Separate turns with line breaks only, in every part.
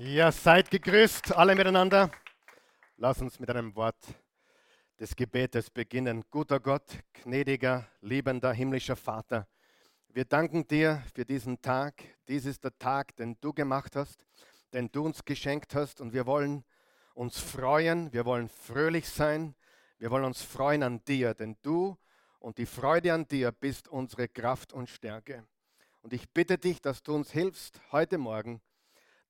Ja, seid gegrüßt, alle miteinander. Lass uns mit einem Wort des Gebetes beginnen. Guter Gott, gnädiger, liebender, himmlischer Vater, wir danken dir für diesen Tag. Dies ist der Tag, den du gemacht hast, den du uns geschenkt hast und wir wollen uns freuen, wir wollen fröhlich sein, wir wollen uns freuen an dir, denn du und die Freude an dir bist unsere Kraft und Stärke. Und ich bitte dich, dass du uns hilfst, heute Morgen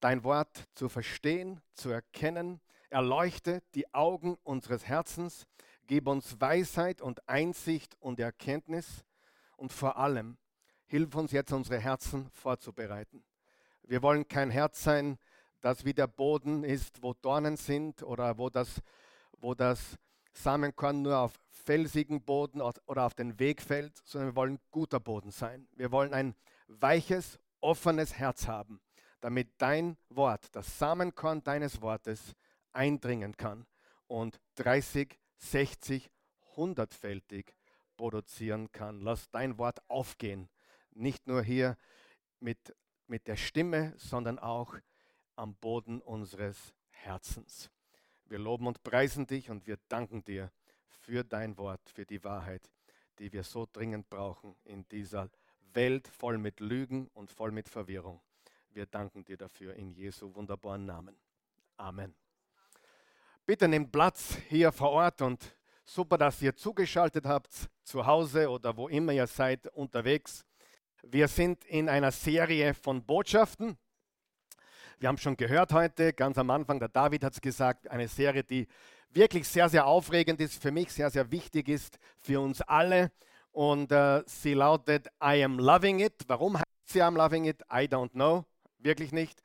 dein Wort zu verstehen, zu erkennen. Erleuchte die Augen unseres Herzens, gib uns Weisheit und Einsicht und Erkenntnis und vor allem hilf uns jetzt unsere Herzen vorzubereiten. Wir wollen kein Herz sein, das wie der Boden ist, wo Dornen sind oder wo das, wo das Samenkorn nur auf felsigen Boden oder auf den Weg fällt, sondern wir wollen guter Boden sein. Wir wollen ein weiches, offenes Herz haben damit dein Wort, das Samenkorn deines Wortes eindringen kann und 30, 60, 100-fältig produzieren kann. Lass dein Wort aufgehen, nicht nur hier mit, mit der Stimme, sondern auch am Boden unseres Herzens. Wir loben und preisen dich und wir danken dir für dein Wort, für die Wahrheit, die wir so dringend brauchen in dieser Welt voll mit Lügen und voll mit Verwirrung. Wir danken dir dafür in Jesu wunderbaren Namen. Amen. Bitte nehmt Platz hier vor Ort und super, dass ihr zugeschaltet habt, zu Hause oder wo immer ihr seid unterwegs. Wir sind in einer Serie von Botschaften. Wir haben schon gehört heute, ganz am Anfang, der David hat es gesagt, eine Serie, die wirklich sehr, sehr aufregend ist, für mich sehr, sehr wichtig ist, für uns alle. Und äh, sie lautet I am loving it. Warum heißt sie I am loving it? I don't know wirklich nicht.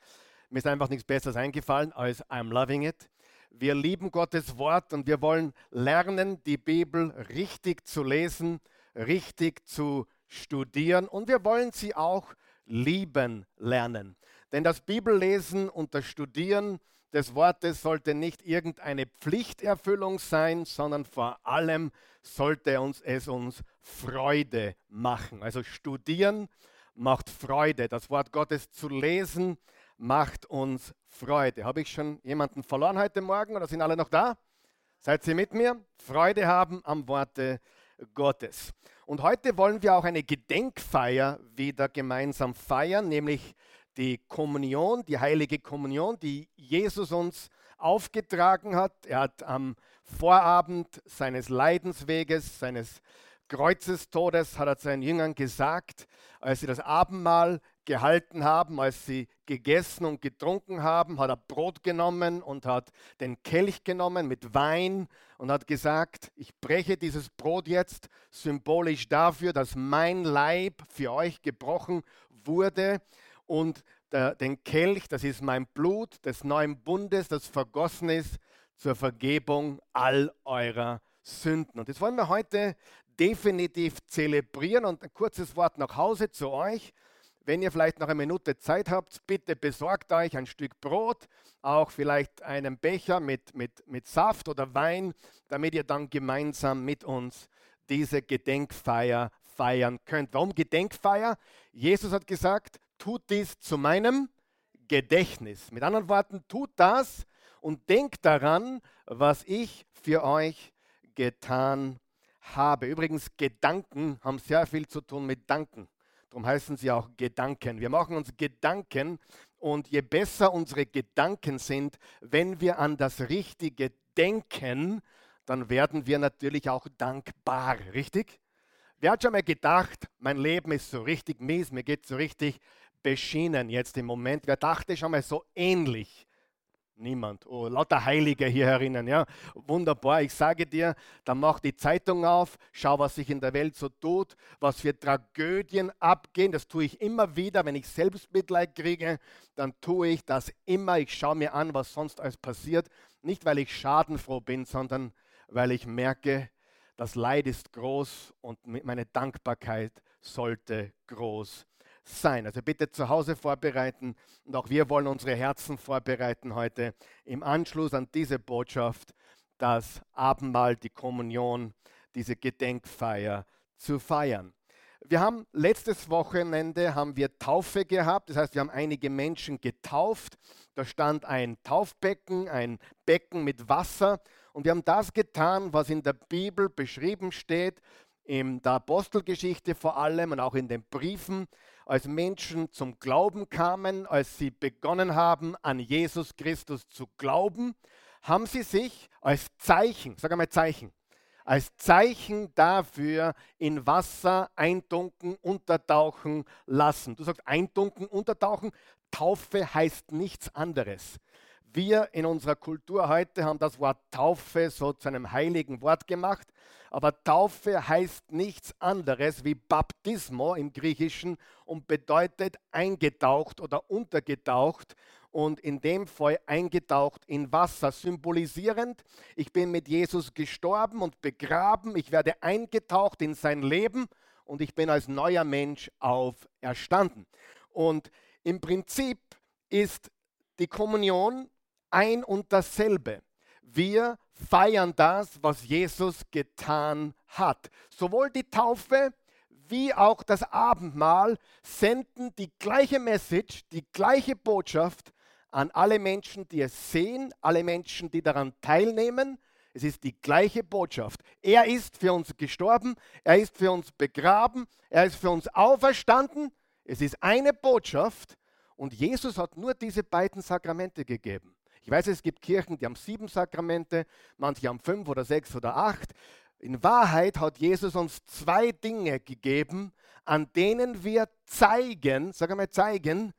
Mir ist einfach nichts Besseres eingefallen als I'm loving it. Wir lieben Gottes Wort und wir wollen lernen, die Bibel richtig zu lesen, richtig zu studieren und wir wollen sie auch lieben lernen. Denn das Bibellesen und das Studieren des Wortes sollte nicht irgendeine Pflichterfüllung sein, sondern vor allem sollte uns es uns Freude machen. Also studieren macht Freude. Das Wort Gottes zu lesen macht uns Freude. Habe ich schon jemanden verloren heute Morgen oder sind alle noch da? Seid ihr mit mir? Freude haben am Worte Gottes. Und heute wollen wir auch eine Gedenkfeier wieder gemeinsam feiern, nämlich die Kommunion, die heilige Kommunion, die Jesus uns aufgetragen hat. Er hat am Vorabend seines Leidensweges, seines Kreuzestodes hat er seinen Jüngern gesagt, als sie das Abendmahl gehalten haben, als sie gegessen und getrunken haben, hat er Brot genommen und hat den Kelch genommen mit Wein und hat gesagt, ich breche dieses Brot jetzt symbolisch dafür, dass mein Leib für euch gebrochen wurde und der, den Kelch, das ist mein Blut des neuen Bundes, das vergossen ist zur Vergebung all eurer Sünden. Und das wollen wir heute definitiv zelebrieren. Und ein kurzes Wort nach Hause zu euch. Wenn ihr vielleicht noch eine Minute Zeit habt, bitte besorgt euch ein Stück Brot, auch vielleicht einen Becher mit, mit, mit Saft oder Wein, damit ihr dann gemeinsam mit uns diese Gedenkfeier feiern könnt. Warum Gedenkfeier? Jesus hat gesagt, tut dies zu meinem Gedächtnis. Mit anderen Worten, tut das und denkt daran, was ich für euch getan habe. Übrigens, Gedanken haben sehr viel zu tun mit Danken. Darum heißen sie auch Gedanken. Wir machen uns Gedanken und je besser unsere Gedanken sind, wenn wir an das Richtige denken, dann werden wir natürlich auch dankbar, richtig? Wer hat schon mal gedacht, mein Leben ist so richtig mies, mir geht so richtig beschienen jetzt im Moment? Wer dachte schon mal so ähnlich? Niemand. Oh, lauter Heilige hier herinnen, ja. Wunderbar. Ich sage dir, dann mach die Zeitung auf, schau, was sich in der Welt so tut, was für Tragödien abgehen. Das tue ich immer wieder, wenn ich Selbstmitleid kriege, dann tue ich das immer. Ich schaue mir an, was sonst alles passiert. Nicht, weil ich schadenfroh bin, sondern weil ich merke, das Leid ist groß und meine Dankbarkeit sollte groß sein. Also bitte zu Hause vorbereiten und auch wir wollen unsere Herzen vorbereiten heute im Anschluss an diese Botschaft, das Abendmahl, die Kommunion, diese Gedenkfeier zu feiern. Wir haben letztes Wochenende haben wir Taufe gehabt, das heißt, wir haben einige Menschen getauft. Da stand ein Taufbecken, ein Becken mit Wasser und wir haben das getan, was in der Bibel beschrieben steht, in der Apostelgeschichte vor allem und auch in den Briefen, als Menschen zum Glauben kamen, als sie begonnen haben, an Jesus Christus zu glauben, haben sie sich als Zeichen, sag einmal Zeichen, als Zeichen dafür in Wasser eintunken, untertauchen lassen. Du sagst eintunken, untertauchen. Taufe heißt nichts anderes. Wir in unserer Kultur heute haben das Wort Taufe so zu einem heiligen Wort gemacht, aber Taufe heißt nichts anderes wie Baptismo im Griechischen und bedeutet eingetaucht oder untergetaucht und in dem Fall eingetaucht in Wasser, symbolisierend, ich bin mit Jesus gestorben und begraben, ich werde eingetaucht in sein Leben und ich bin als neuer Mensch auferstanden. Und im Prinzip ist die Kommunion ein und dasselbe. Wir feiern das, was Jesus getan hat. Sowohl die Taufe wie auch das Abendmahl senden die gleiche Message, die gleiche Botschaft an alle Menschen, die es sehen, alle Menschen, die daran teilnehmen. Es ist die gleiche Botschaft. Er ist für uns gestorben, er ist für uns begraben, er ist für uns auferstanden. Es ist eine Botschaft und Jesus hat nur diese beiden Sakramente gegeben. Ich weiß, es gibt Kirchen, die haben sieben Sakramente, manche haben fünf oder sechs oder acht. In Wahrheit hat Jesus uns zwei Dinge gegeben, an denen wir zeigen, sag einmal zeigen,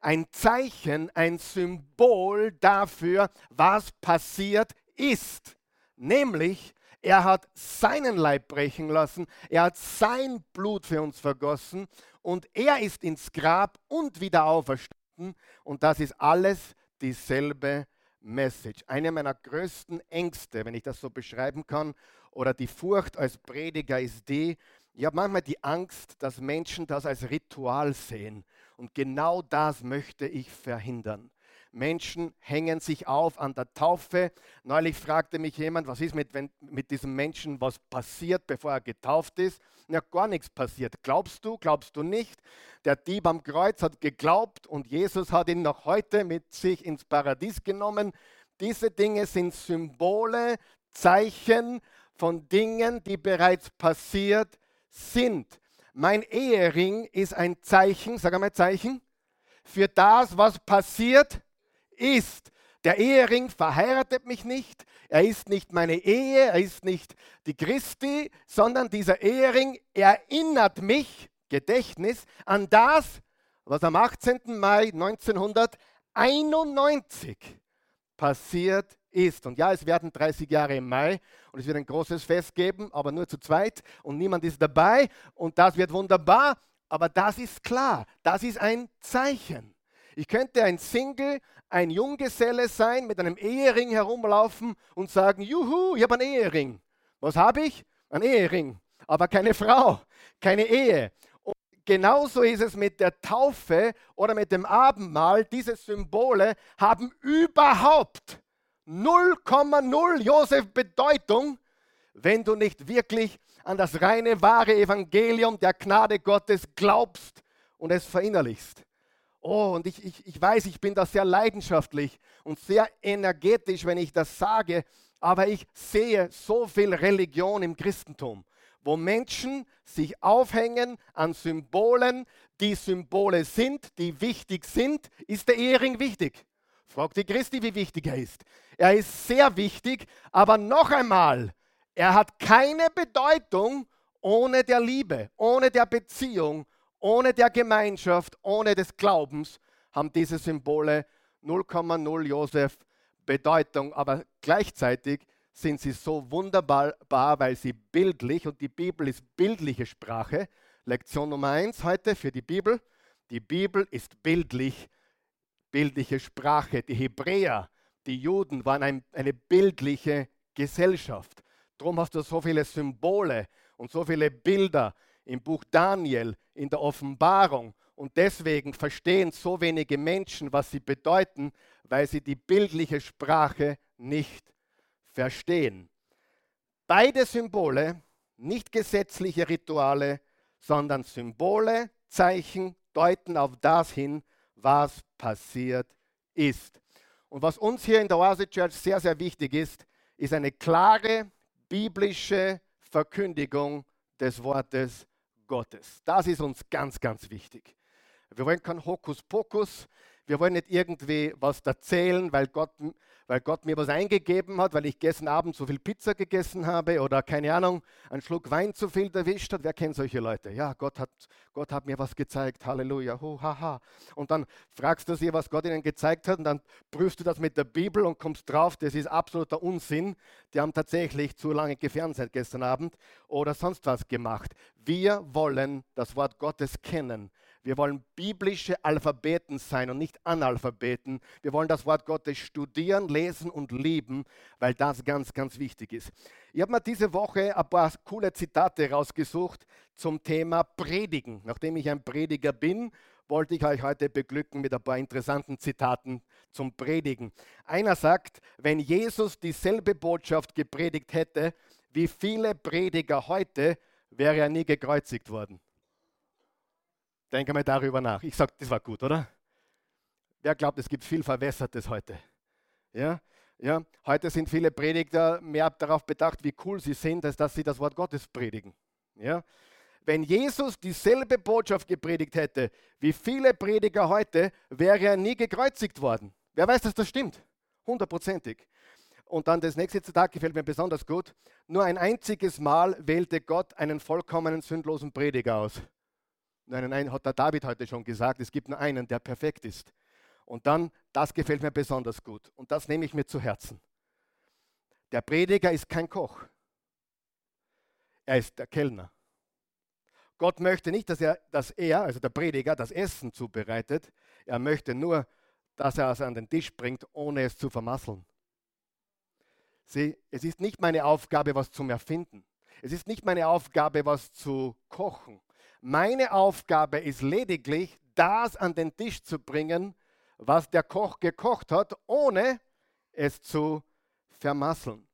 ein Zeichen, ein Symbol dafür, was passiert ist. Nämlich, er hat seinen Leib brechen lassen, er hat sein Blut für uns vergossen und er ist ins Grab und wieder auferstanden. Und das ist alles dieselbe Message. Eine meiner größten Ängste, wenn ich das so beschreiben kann, oder die Furcht als Prediger ist die, ich habe manchmal die Angst, dass Menschen das als Ritual sehen. Und genau das möchte ich verhindern. Menschen hängen sich auf an der Taufe. Neulich fragte mich jemand, was ist mit, wenn, mit diesem Menschen, was passiert, bevor er getauft ist? Ja, gar nichts passiert. Glaubst du, glaubst du nicht? Der Dieb am Kreuz hat geglaubt und Jesus hat ihn noch heute mit sich ins Paradies genommen. Diese Dinge sind Symbole, Zeichen von Dingen, die bereits passiert sind. Mein Ehering ist ein Zeichen, sag einmal Zeichen, für das, was passiert ist. Der Ehering verheiratet mich nicht, er ist nicht meine Ehe, er ist nicht die Christi, sondern dieser Ehering erinnert mich, Gedächtnis, an das, was am 18. Mai 1991 passiert ist. Und ja, es werden 30 Jahre im Mai und es wird ein großes Fest geben, aber nur zu zweit und niemand ist dabei und das wird wunderbar, aber das ist klar, das ist ein Zeichen. Ich könnte ein Single, ein Junggeselle sein, mit einem Ehering herumlaufen und sagen, juhu, ich habe einen Ehering. Was habe ich? Ein Ehering, aber keine Frau, keine Ehe. Und genauso ist es mit der Taufe oder mit dem Abendmahl. Diese Symbole haben überhaupt 0,0 Josef Bedeutung, wenn du nicht wirklich an das reine, wahre Evangelium der Gnade Gottes glaubst und es verinnerlichst. Oh, und ich, ich, ich weiß, ich bin da sehr leidenschaftlich und sehr energetisch, wenn ich das sage, aber ich sehe so viel Religion im Christentum, wo Menschen sich aufhängen an Symbolen, die Symbole sind, die wichtig sind. Ist der Ehering wichtig? Fragt die Christi, wie wichtig er ist. Er ist sehr wichtig, aber noch einmal, er hat keine Bedeutung ohne der Liebe, ohne der Beziehung, ohne der Gemeinschaft, ohne des Glaubens haben diese Symbole 0,0 Josef Bedeutung, aber gleichzeitig sind sie so wunderbar, weil sie bildlich, und die Bibel ist bildliche Sprache. Lektion Nummer eins heute für die Bibel. Die Bibel ist bildlich bildliche Sprache. Die Hebräer, die Juden waren ein, eine bildliche Gesellschaft. Darum hast du so viele Symbole und so viele Bilder im Buch Daniel, in der Offenbarung. Und deswegen verstehen so wenige Menschen, was sie bedeuten, weil sie die bildliche Sprache nicht verstehen. Beide Symbole, nicht gesetzliche Rituale, sondern Symbole, Zeichen deuten auf das hin, was passiert ist. Und was uns hier in der Oase Church sehr, sehr wichtig ist, ist eine klare biblische Verkündigung des Wortes Gottes. Das ist uns ganz, ganz wichtig. Wir wollen kein Hokuspokus, wir wollen nicht irgendwie was erzählen, weil Gott, weil Gott mir was eingegeben hat, weil ich gestern Abend zu viel Pizza gegessen habe oder keine Ahnung, einen Schluck Wein zu viel erwischt hat. Wer kennt solche Leute? Ja, Gott hat, Gott hat mir was gezeigt. Halleluja. Ho, ha, ha. Und dann fragst du sie, was Gott ihnen gezeigt hat und dann prüfst du das mit der Bibel und kommst drauf, das ist absoluter Unsinn. Die haben tatsächlich zu lange gefernseht gestern Abend oder sonst was gemacht. Wir wollen das Wort Gottes kennen. Wir wollen biblische Alphabeten sein und nicht Analphabeten. Wir wollen das Wort Gottes studieren, lesen und lieben, weil das ganz, ganz wichtig ist. Ich habe mir diese Woche ein paar coole Zitate rausgesucht zum Thema Predigen. Nachdem ich ein Prediger bin, wollte ich euch heute beglücken mit ein paar interessanten Zitaten zum Predigen. Einer sagt, wenn Jesus dieselbe Botschaft gepredigt hätte wie viele Prediger heute, wäre er nie gekreuzigt worden. Denke mal darüber nach. Ich sage, das war gut, oder? Wer glaubt, es gibt viel Verwässertes heute? Ja? Ja? Heute sind viele Prediger mehr darauf bedacht, wie cool sie sind, als dass sie das Wort Gottes predigen. Ja? Wenn Jesus dieselbe Botschaft gepredigt hätte wie viele Prediger heute, wäre er nie gekreuzigt worden. Wer weiß, dass das stimmt? Hundertprozentig. Und dann das nächste Zitat gefällt mir besonders gut. Nur ein einziges Mal wählte Gott einen vollkommenen, sündlosen Prediger aus. Nein, nein, hat der David heute schon gesagt, es gibt nur einen, der perfekt ist. Und dann, das gefällt mir besonders gut. Und das nehme ich mir zu Herzen. Der Prediger ist kein Koch. Er ist der Kellner. Gott möchte nicht, dass er, dass er, also der Prediger, das Essen zubereitet. Er möchte nur, dass er es an den Tisch bringt, ohne es zu vermasseln. Sieh, es ist nicht meine Aufgabe, was zum Erfinden. Es ist nicht meine Aufgabe, was zu kochen. Meine Aufgabe ist lediglich, das an den Tisch zu bringen, was der Koch gekocht hat, ohne es zu vermasseln.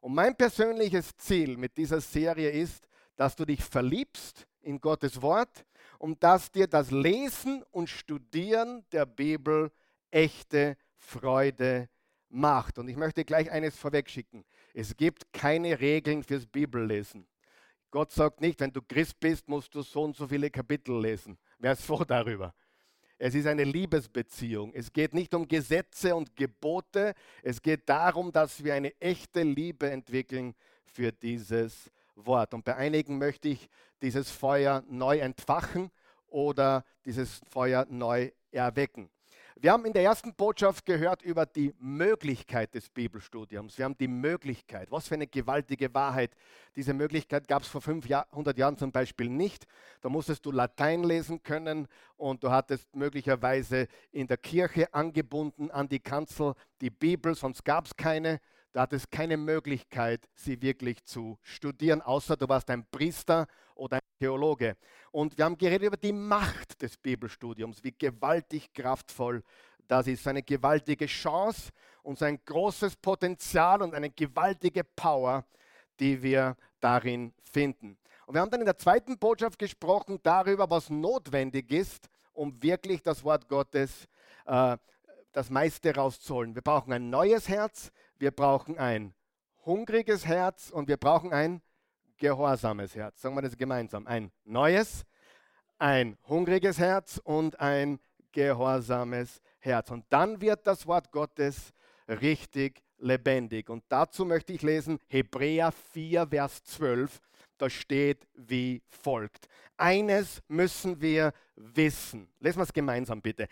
Und mein persönliches Ziel mit dieser Serie ist, dass du dich verliebst in Gottes Wort und dass dir das Lesen und Studieren der Bibel echte Freude macht. Und ich möchte gleich eines vorwegschicken. Es gibt keine Regeln fürs Bibellesen. Gott sagt nicht, wenn du Christ bist, musst du so und so viele Kapitel lesen. Wer ist froh darüber? Es ist eine Liebesbeziehung. Es geht nicht um Gesetze und Gebote. Es geht darum, dass wir eine echte Liebe entwickeln für dieses Wort. Und bei einigen möchte ich dieses Feuer neu entfachen oder dieses Feuer neu erwecken. Wir haben in der ersten Botschaft gehört über die Möglichkeit des Bibelstudiums. Wir haben die Möglichkeit. Was für eine gewaltige Wahrheit. Diese Möglichkeit gab es vor 500 Jahren zum Beispiel nicht. Da musstest du Latein lesen können und du hattest möglicherweise in der Kirche angebunden an die Kanzel die Bibel, sonst gab es keine. Da hattest keine Möglichkeit, sie wirklich zu studieren, außer du warst ein Priester oder ein Theologe. Und wir haben geredet über die Macht des Bibelstudiums, wie gewaltig kraftvoll das ist. Eine gewaltige Chance und so ein großes Potenzial und eine gewaltige Power, die wir darin finden. Und wir haben dann in der zweiten Botschaft gesprochen darüber, was notwendig ist, um wirklich das Wort Gottes, äh, das meiste rauszuholen. Wir brauchen ein neues Herz, wir brauchen ein hungriges Herz und wir brauchen ein gehorsames Herz. Sagen wir das gemeinsam. Ein neues, ein hungriges Herz und ein gehorsames Herz. Und dann wird das Wort Gottes richtig lebendig. Und dazu möchte ich lesen Hebräer 4, Vers 12. Da steht wie folgt. Eines müssen wir wissen. Lesen wir es gemeinsam bitte.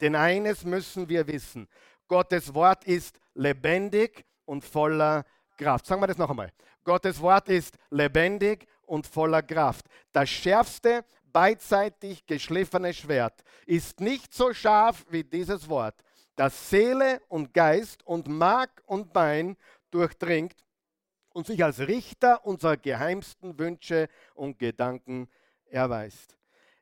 Denn eines müssen wir wissen. Gottes Wort ist lebendig und voller Kraft. Sagen wir das noch einmal. Gottes Wort ist lebendig und voller Kraft. Das schärfste, beidseitig geschliffene Schwert ist nicht so scharf wie dieses Wort, das Seele und Geist und Mark und Bein durchdringt und sich als Richter unserer geheimsten Wünsche und Gedanken erweist.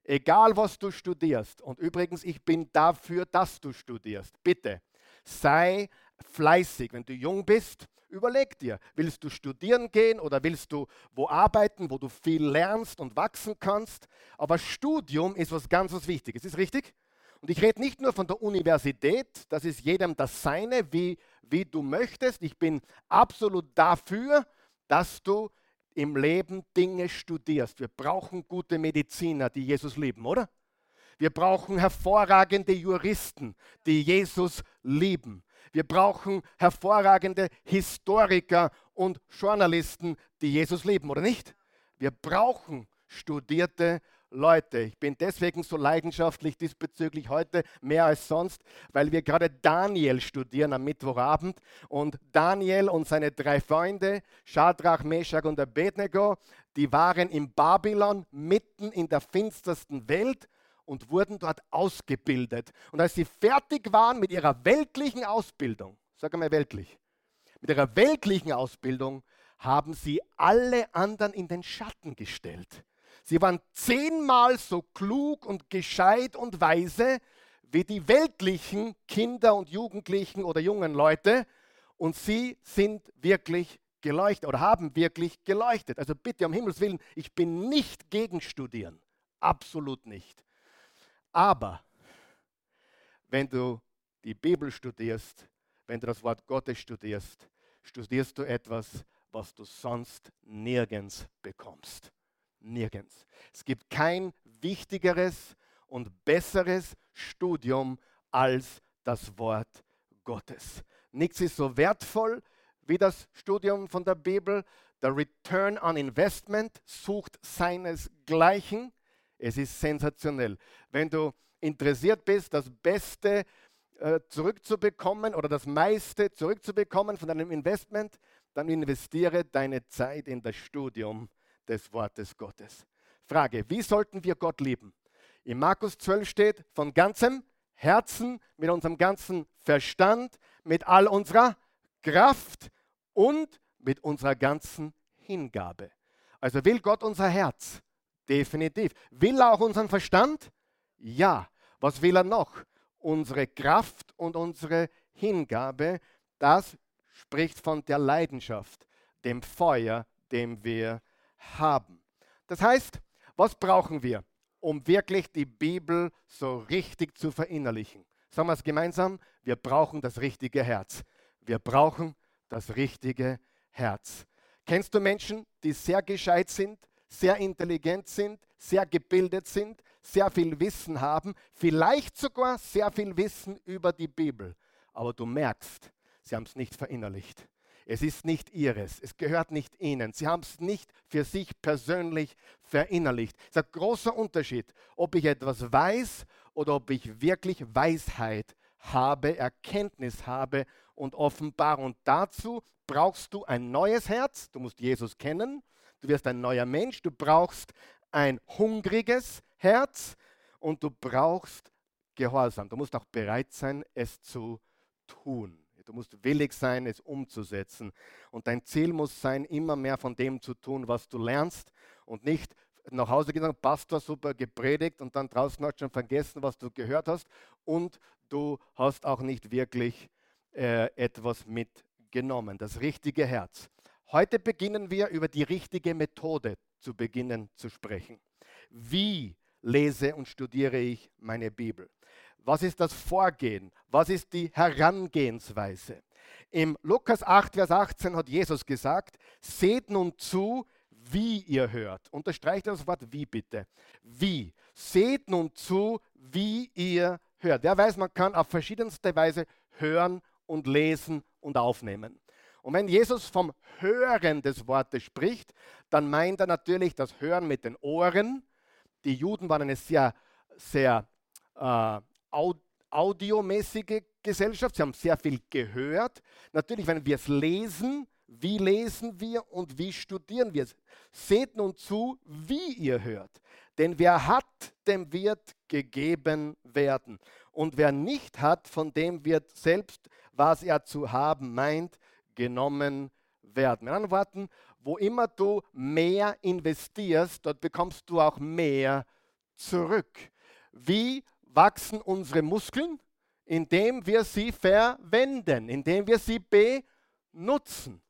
Egal was du studierst, und übrigens, ich bin dafür, dass du studierst, bitte sei fleißig. Wenn du jung bist, Überleg dir, willst du studieren gehen oder willst du wo arbeiten, wo du viel lernst und wachsen kannst? Aber Studium ist was ganz was Wichtiges, ist richtig? Und ich rede nicht nur von der Universität, das ist jedem das Seine, wie, wie du möchtest. Ich bin absolut dafür, dass du im Leben Dinge studierst. Wir brauchen gute Mediziner, die Jesus lieben, oder? Wir brauchen hervorragende Juristen, die Jesus lieben. Wir brauchen hervorragende Historiker und Journalisten, die Jesus lieben, oder nicht? Wir brauchen studierte Leute. Ich bin deswegen so leidenschaftlich diesbezüglich heute mehr als sonst, weil wir gerade Daniel studieren am Mittwochabend. Und Daniel und seine drei Freunde, Shadrach, Meshach und Abednego, die waren in Babylon mitten in der finstersten Welt und wurden dort ausgebildet. Und als sie fertig waren mit ihrer weltlichen Ausbildung, sag mal weltlich, mit ihrer weltlichen Ausbildung haben sie alle anderen in den Schatten gestellt. Sie waren zehnmal so klug und gescheit und weise wie die weltlichen Kinder und Jugendlichen oder jungen Leute und sie sind wirklich geleuchtet oder haben wirklich geleuchtet. Also bitte um Himmels Willen, ich bin nicht gegen Studieren, absolut nicht. Aber wenn du die Bibel studierst, wenn du das Wort Gottes studierst, studierst du etwas, was du sonst nirgends bekommst. Nirgends. Es gibt kein wichtigeres und besseres Studium als das Wort Gottes. Nichts ist so wertvoll wie das Studium von der Bibel. Der Return on Investment sucht seinesgleichen. Es ist sensationell. Wenn du interessiert bist, das Beste äh, zurückzubekommen oder das meiste zurückzubekommen von deinem Investment, dann investiere deine Zeit in das Studium des Wortes Gottes. Frage, wie sollten wir Gott lieben? In Markus 12 steht, von ganzem Herzen, mit unserem ganzen Verstand, mit all unserer Kraft und mit unserer ganzen Hingabe. Also will Gott unser Herz? Definitiv. Will er auch unseren Verstand? Ja. Was will er noch? Unsere Kraft und unsere Hingabe. Das spricht von der Leidenschaft, dem Feuer, dem wir haben. Das heißt, was brauchen wir, um wirklich die Bibel so richtig zu verinnerlichen? Sagen wir es gemeinsam, wir brauchen das richtige Herz. Wir brauchen das richtige Herz. Kennst du Menschen, die sehr gescheit sind, sehr intelligent sind, sehr gebildet sind, sehr viel Wissen haben, vielleicht sogar sehr viel Wissen über die Bibel, aber du merkst, sie haben es nicht verinnerlicht. Es ist nicht ihres, es gehört nicht ihnen. Sie haben es nicht für sich persönlich verinnerlicht. Es ist ein großer Unterschied, ob ich etwas weiß oder ob ich wirklich Weisheit habe, Erkenntnis habe und Offenbarung. Und dazu brauchst du ein neues Herz, du musst Jesus kennen, du wirst ein neuer Mensch, du brauchst ein hungriges Herz und du brauchst Gehorsam. Du musst auch bereit sein, es zu tun. Du musst willig sein, es umzusetzen. Und dein Ziel muss sein, immer mehr von dem zu tun, was du lernst und nicht nach Hause gehen, Pastor super gepredigt und dann draußen hast du schon vergessen, was du gehört hast und du hast auch nicht wirklich äh, etwas mitgenommen, das richtige Herz. Heute beginnen wir über die richtige Methode zu beginnen zu sprechen. Wie lese und studiere ich meine Bibel? Was ist das Vorgehen? Was ist die Herangehensweise? Im Lukas 8, Vers 18 hat Jesus gesagt, seht nun zu, wie ihr hört. Unterstreicht das Wort wie bitte. Wie. Seht nun zu, wie ihr hört. Wer weiß, man kann auf verschiedenste Weise hören und lesen und aufnehmen. Und wenn Jesus vom Hören des Wortes spricht, dann meint er natürlich das Hören mit den Ohren. Die Juden waren eine sehr, sehr äh, audiomäßige Gesellschaft. Sie haben sehr viel gehört. Natürlich, wenn wir es lesen, wie lesen wir und wie studieren wir es? Seht nun zu, wie ihr hört. Denn wer hat, dem wird gegeben werden. Und wer nicht hat, von dem wird selbst, was er zu haben meint, genommen werden. Mit anderen Worten, wo immer du mehr investierst, dort bekommst du auch mehr zurück. Wie wachsen unsere Muskeln, indem wir sie verwenden, indem wir sie nutzen.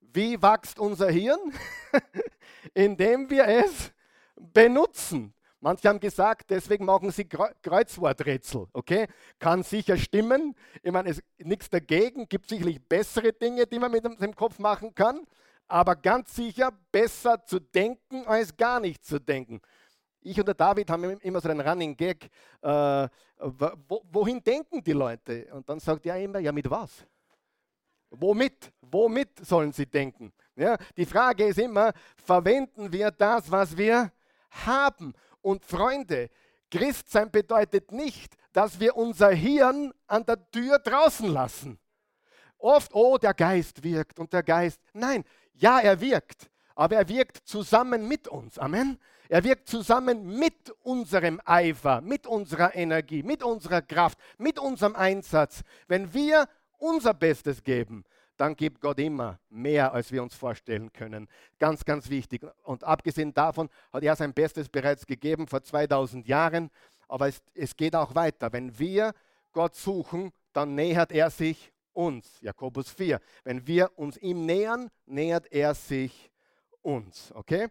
Wie wächst unser Hirn? Indem wir es benutzen. Manche haben gesagt, deswegen machen sie Kreuzworträtsel. Okay? Kann sicher stimmen. Ich meine, es nichts dagegen. Gibt sicherlich bessere Dinge, die man mit dem Kopf machen kann. Aber ganz sicher besser zu denken, als gar nicht zu denken. Ich und der David haben immer so einen Running Gag. Äh, wohin denken die Leute? Und dann sagt er immer, ja, mit was? Womit? Womit sollen sie denken? Ja, die Frage ist immer, verwenden wir das, was wir haben? Und Freunde, Christsein bedeutet nicht, dass wir unser Hirn an der Tür draußen lassen. Oft, oh, der Geist wirkt und der Geist. Nein, ja, er wirkt, aber er wirkt zusammen mit uns. Amen. Er wirkt zusammen mit unserem Eifer, mit unserer Energie, mit unserer Kraft, mit unserem Einsatz. Wenn wir unser Bestes geben, dann gibt Gott immer mehr, als wir uns vorstellen können. Ganz, ganz wichtig. Und abgesehen davon hat er sein Bestes bereits gegeben vor 2000 Jahren. Aber es, es geht auch weiter. Wenn wir Gott suchen, dann nähert er sich uns. Jakobus 4. Wenn wir uns ihm nähern, nähert er sich uns. Okay?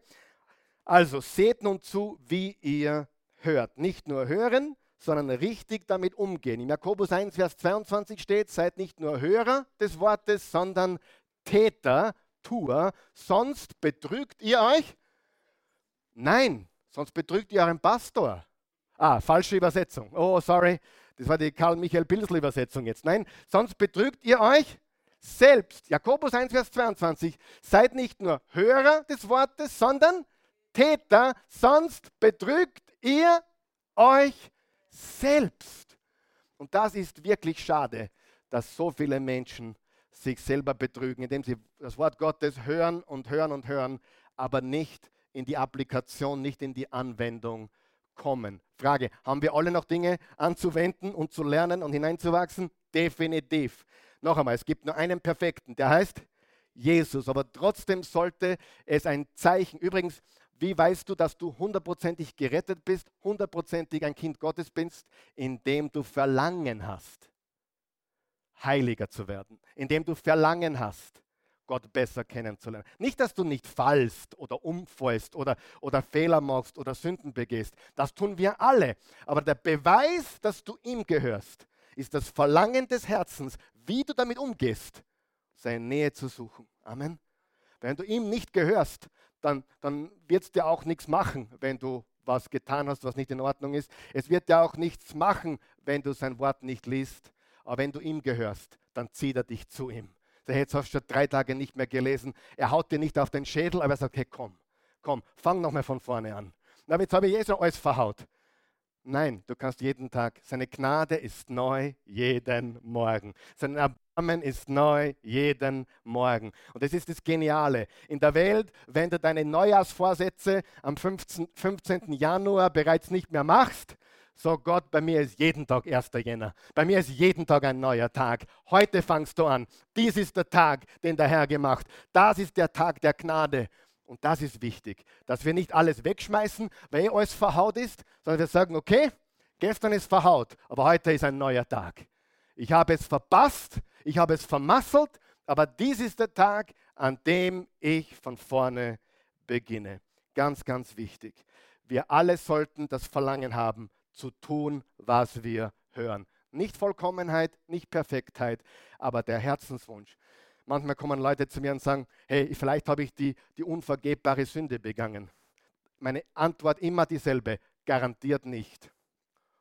Also seht nun zu, wie ihr hört. Nicht nur hören, sondern richtig damit umgehen. In Jakobus 1, Vers 22 steht, seid nicht nur Hörer des Wortes, sondern Täter, Tuer, sonst betrügt ihr euch? Nein, sonst betrügt ihr euren Pastor. Ah, falsche Übersetzung. Oh, sorry, das war die Karl-Michael Pilsel Übersetzung jetzt. Nein, sonst betrügt ihr euch selbst. Jakobus 1, Vers 22. Seid nicht nur Hörer des Wortes, sondern Täter, sonst betrügt ihr euch selbst. Und das ist wirklich schade, dass so viele Menschen sich selber betrügen, indem sie das Wort Gottes hören und hören und hören, aber nicht in die Applikation, nicht in die Anwendung kommen. Frage, haben wir alle noch Dinge anzuwenden und zu lernen und hineinzuwachsen? Definitiv. Noch einmal, es gibt nur einen Perfekten, der heißt Jesus, aber trotzdem sollte es ein Zeichen, übrigens, wie weißt du, dass du hundertprozentig gerettet bist, hundertprozentig ein Kind Gottes bist? Indem du Verlangen hast, heiliger zu werden. Indem du Verlangen hast, Gott besser kennenzulernen. Nicht, dass du nicht fallst oder umfällst oder, oder Fehler machst oder Sünden begehst. Das tun wir alle. Aber der Beweis, dass du ihm gehörst, ist das Verlangen des Herzens, wie du damit umgehst, seine Nähe zu suchen. Amen. Wenn du ihm nicht gehörst, dann, dann wird es dir auch nichts machen, wenn du was getan hast, was nicht in Ordnung ist. Es wird dir auch nichts machen, wenn du sein Wort nicht liest. Aber wenn du ihm gehörst, dann zieht er dich zu ihm. Der jetzt hast du schon drei Tage nicht mehr gelesen. Er haut dir nicht auf den Schädel, aber er sagt, hey komm, komm, fang nochmal von vorne an. Na, jetzt habe ich eh schon alles verhaut. Nein, du kannst jeden Tag. Seine Gnade ist neu jeden Morgen. Sein Erbarmen ist neu jeden Morgen. Und das ist das Geniale. In der Welt, wenn du deine Neujahrsvorsätze am 15, 15. Januar bereits nicht mehr machst, so Gott, bei mir ist jeden Tag 1. Jänner. Bei mir ist jeden Tag ein neuer Tag. Heute fangst du an. Dies ist der Tag, den der Herr gemacht. Das ist der Tag der Gnade. Und das ist wichtig, dass wir nicht alles wegschmeißen, weil eh alles verhaut ist, sondern wir sagen, okay, gestern ist verhaut, aber heute ist ein neuer Tag. Ich habe es verpasst, ich habe es vermasselt, aber dies ist der Tag, an dem ich von vorne beginne. Ganz, ganz wichtig. Wir alle sollten das Verlangen haben, zu tun, was wir hören. Nicht Vollkommenheit, nicht Perfektheit, aber der Herzenswunsch. Manchmal kommen Leute zu mir und sagen, hey, vielleicht habe ich die, die unvergebbare Sünde begangen. Meine Antwort immer dieselbe, garantiert nicht.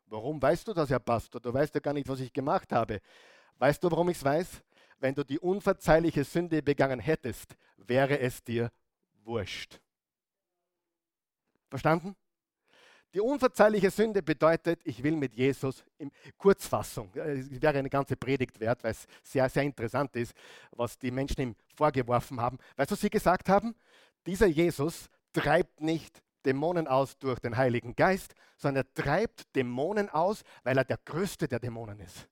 Warum weißt du das, Herr Pastor? Du weißt ja gar nicht, was ich gemacht habe. Weißt du, warum ich es weiß? Wenn du die unverzeihliche Sünde begangen hättest, wäre es dir wurscht. Verstanden? Die unverzeihliche Sünde bedeutet, ich will mit Jesus in Kurzfassung. Äh, es wäre eine ganze Predigt wert, weil es sehr, sehr interessant ist, was die Menschen ihm vorgeworfen haben. Weißt du, was sie gesagt haben? Dieser Jesus treibt nicht Dämonen aus durch den Heiligen Geist, sondern er treibt Dämonen aus, weil er der Größte der Dämonen ist.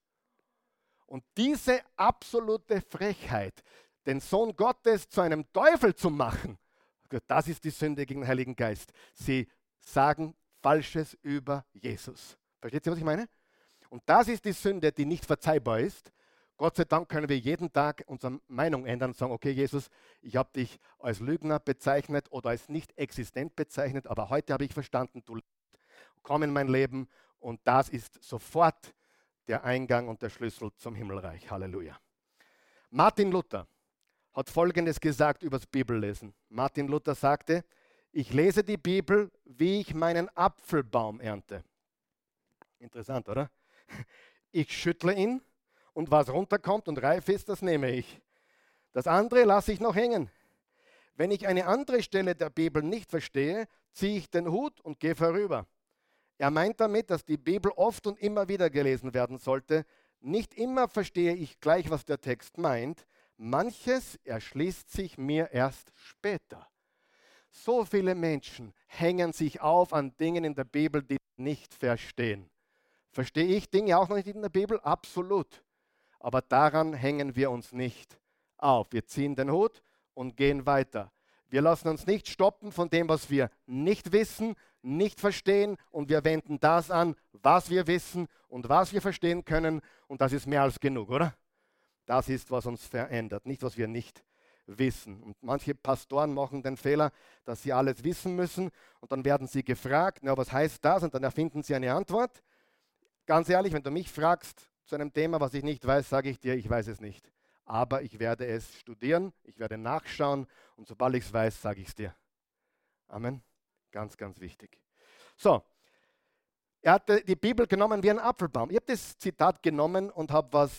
Und diese absolute Frechheit, den Sohn Gottes zu einem Teufel zu machen, das ist die Sünde gegen den Heiligen Geist. Sie sagen Falsches über Jesus. Versteht ihr, was ich meine? Und das ist die Sünde, die nicht verzeihbar ist. Gott sei Dank können wir jeden Tag unsere Meinung ändern und sagen, okay Jesus, ich habe dich als Lügner bezeichnet oder als nicht existent bezeichnet, aber heute habe ich verstanden, du komm in mein Leben und das ist sofort der Eingang und der Schlüssel zum Himmelreich. Halleluja. Martin Luther hat Folgendes gesagt über das Bibellesen. Martin Luther sagte, ich lese die Bibel, wie ich meinen Apfelbaum ernte. Interessant, oder? Ich schüttle ihn und was runterkommt und reif ist, das nehme ich. Das andere lasse ich noch hängen. Wenn ich eine andere Stelle der Bibel nicht verstehe, ziehe ich den Hut und gehe vorüber. Er meint damit, dass die Bibel oft und immer wieder gelesen werden sollte. Nicht immer verstehe ich gleich, was der Text meint. Manches erschließt sich mir erst später. So viele Menschen hängen sich auf an Dingen in der Bibel, die sie nicht verstehen. Verstehe ich Dinge auch noch nicht in der Bibel? Absolut. Aber daran hängen wir uns nicht auf. Wir ziehen den Hut und gehen weiter. Wir lassen uns nicht stoppen von dem, was wir nicht wissen, nicht verstehen und wir wenden das an, was wir wissen und was wir verstehen können und das ist mehr als genug, oder? Das ist, was uns verändert, nicht was wir nicht wissen. Und manche Pastoren machen den Fehler, dass sie alles wissen müssen und dann werden sie gefragt, na, was heißt das? Und dann erfinden sie eine Antwort. Ganz ehrlich, wenn du mich fragst zu einem Thema, was ich nicht weiß, sage ich dir, ich weiß es nicht. Aber ich werde es studieren, ich werde nachschauen und sobald ich es weiß, sage ich es dir. Amen. Ganz, ganz wichtig. So, er hat die Bibel genommen wie ein Apfelbaum. Ich habe das Zitat genommen und habe was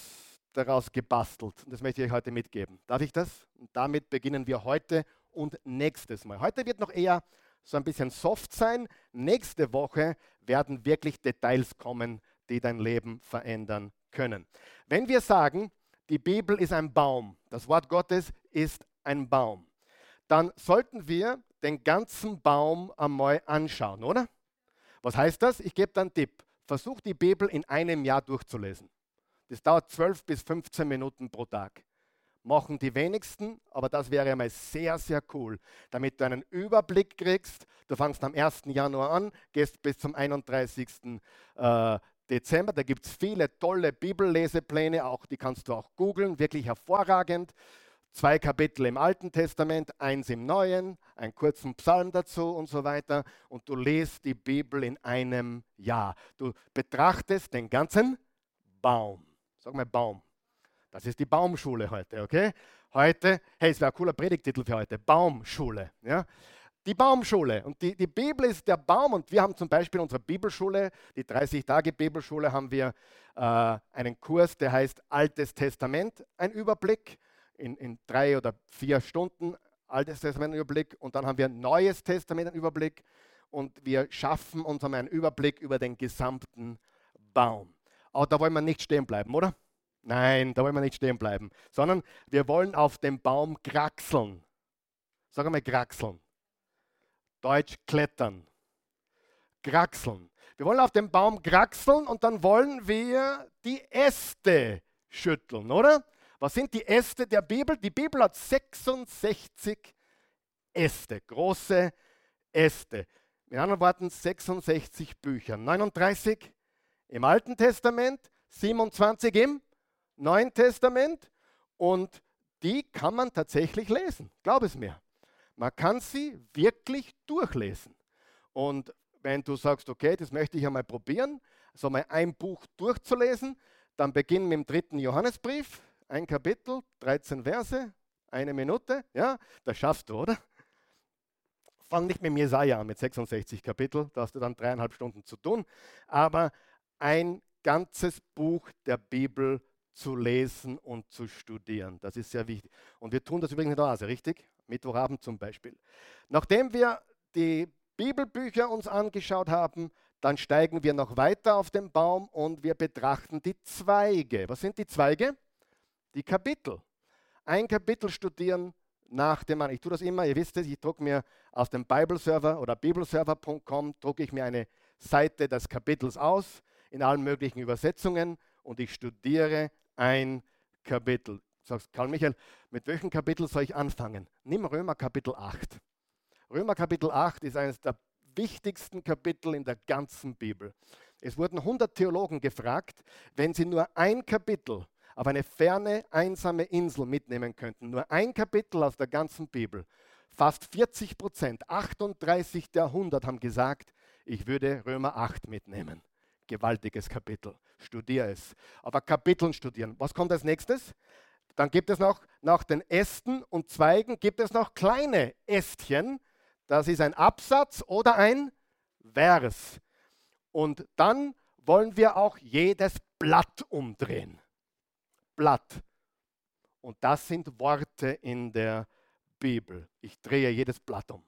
daraus gebastelt. Das möchte ich euch heute mitgeben. Darf ich das? Und damit beginnen wir heute und nächstes Mal. Heute wird noch eher so ein bisschen soft sein. Nächste Woche werden wirklich Details kommen, die dein Leben verändern können. Wenn wir sagen, die Bibel ist ein Baum, das Wort Gottes ist ein Baum, dann sollten wir den ganzen Baum einmal anschauen, oder? Was heißt das? Ich gebe dann einen Tipp. Versuch die Bibel in einem Jahr durchzulesen. Das dauert 12 bis 15 Minuten pro Tag. Machen die wenigsten, aber das wäre einmal sehr, sehr cool, damit du einen Überblick kriegst. Du fangst am 1. Januar an, gehst bis zum 31. Äh, Dezember. Da gibt es viele tolle Bibellesepläne, auch die kannst du auch googeln, wirklich hervorragend. Zwei Kapitel im Alten Testament, eins im Neuen, einen kurzen Psalm dazu und so weiter. Und du liest die Bibel in einem Jahr. Du betrachtest den ganzen Baum. Sag mal Baum. Das ist die Baumschule heute, okay? Heute, hey, es wäre ein cooler Predigtitel für heute, Baumschule. Ja? Die Baumschule. Und die, die Bibel ist der Baum. Und wir haben zum Beispiel in unserer Bibelschule, die 30-Tage-Bibelschule, haben wir äh, einen Kurs, der heißt Altes Testament, ein Überblick in, in drei oder vier Stunden Altes Testament Überblick und dann haben wir Neues Testament Überblick und wir schaffen uns einen Überblick über den gesamten Baum. Aber da wollen wir nicht stehen bleiben, oder? Nein, da wollen wir nicht stehen bleiben, sondern wir wollen auf dem Baum kraxeln. Sag einmal kraxeln. Deutsch klettern. Kraxeln. Wir wollen auf dem Baum kraxeln und dann wollen wir die Äste schütteln, oder? Was sind die Äste der Bibel? Die Bibel hat 66 Äste, große Äste. Mit anderen Worten 66 Bücher. 39 im Alten Testament, 27 im Neuen Testament und die kann man tatsächlich lesen. Glaub es mir. Man kann sie wirklich durchlesen. Und wenn du sagst, okay, das möchte ich einmal probieren, so mal ein Buch durchzulesen, dann beginn mit dem dritten Johannesbrief, ein Kapitel, 13 Verse, eine Minute, ja, das schaffst du, oder? Fang nicht mit Jesaja an, mit 66 Kapitel, da hast du dann dreieinhalb Stunden zu tun, aber ein ganzes Buch der Bibel zu lesen und zu studieren, das ist sehr wichtig. Und wir tun das übrigens in der Oase, richtig? Mittwochabend zum Beispiel. Nachdem wir die Bibelbücher uns angeschaut haben, dann steigen wir noch weiter auf den Baum und wir betrachten die Zweige. Was sind die Zweige? Die Kapitel. Ein Kapitel studieren nach dem anderen. Ich tue das immer, ihr wisst es, ich drucke mir auf dem Bibleserver oder bibleserver.com, drucke ich mir eine Seite des Kapitels aus in allen möglichen Übersetzungen und ich studiere ein Kapitel. Sagst, Karl Michael, mit welchem Kapitel soll ich anfangen? Nimm Römer Kapitel 8. Römer Kapitel 8 ist eines der wichtigsten Kapitel in der ganzen Bibel. Es wurden 100 Theologen gefragt, wenn sie nur ein Kapitel auf eine ferne, einsame Insel mitnehmen könnten, nur ein Kapitel aus der ganzen Bibel, fast 40 Prozent, 38 der 100 haben gesagt, ich würde Römer 8 mitnehmen. Gewaltiges Kapitel. Studier es. Aber Kapiteln studieren. Was kommt als nächstes? Dann gibt es noch nach den Ästen und Zweigen gibt es noch kleine Ästchen. Das ist ein Absatz oder ein Vers. Und dann wollen wir auch jedes Blatt umdrehen. Blatt. Und das sind Worte in der Bibel. Ich drehe jedes Blatt um.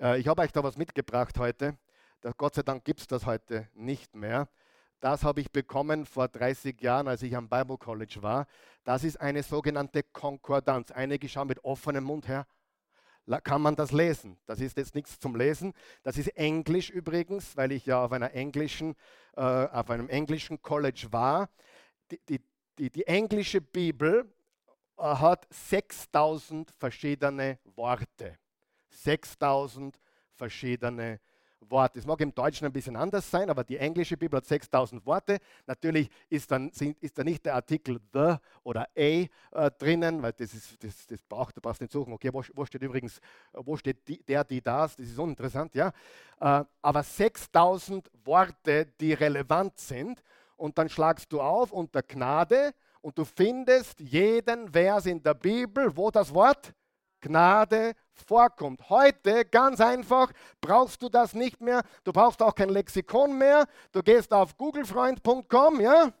Äh, ich habe euch da was mitgebracht heute. Gott sei Dank gibt es das heute nicht mehr. Das habe ich bekommen vor 30 Jahren, als ich am Bible College war. Das ist eine sogenannte Konkordanz. Einige schauen mit offenem Mund her. Kann man das lesen? Das ist jetzt nichts zum Lesen. Das ist Englisch übrigens, weil ich ja auf, einer englischen, äh, auf einem englischen College war. Die, die, die, die englische Bibel äh, hat 6000 verschiedene Worte. 6000 verschiedene Worte. Wort. Es mag im Deutschen ein bisschen anders sein, aber die englische Bibel hat 6000 Worte. Natürlich ist, dann, ist da nicht der Artikel the oder a äh, drinnen, weil das, ist, das, das braucht, du brauchst nicht suchen. Okay, wo, wo steht übrigens, wo steht die, der, die, das? Das ist uninteressant, ja. Äh, aber 6000 Worte, die relevant sind. Und dann schlagst du auf unter Gnade und du findest jeden Vers in der Bibel, wo das Wort Gnade vorkommt. Heute ganz einfach brauchst du das nicht mehr. Du brauchst auch kein Lexikon mehr. Du gehst auf googlefreund.com, ja?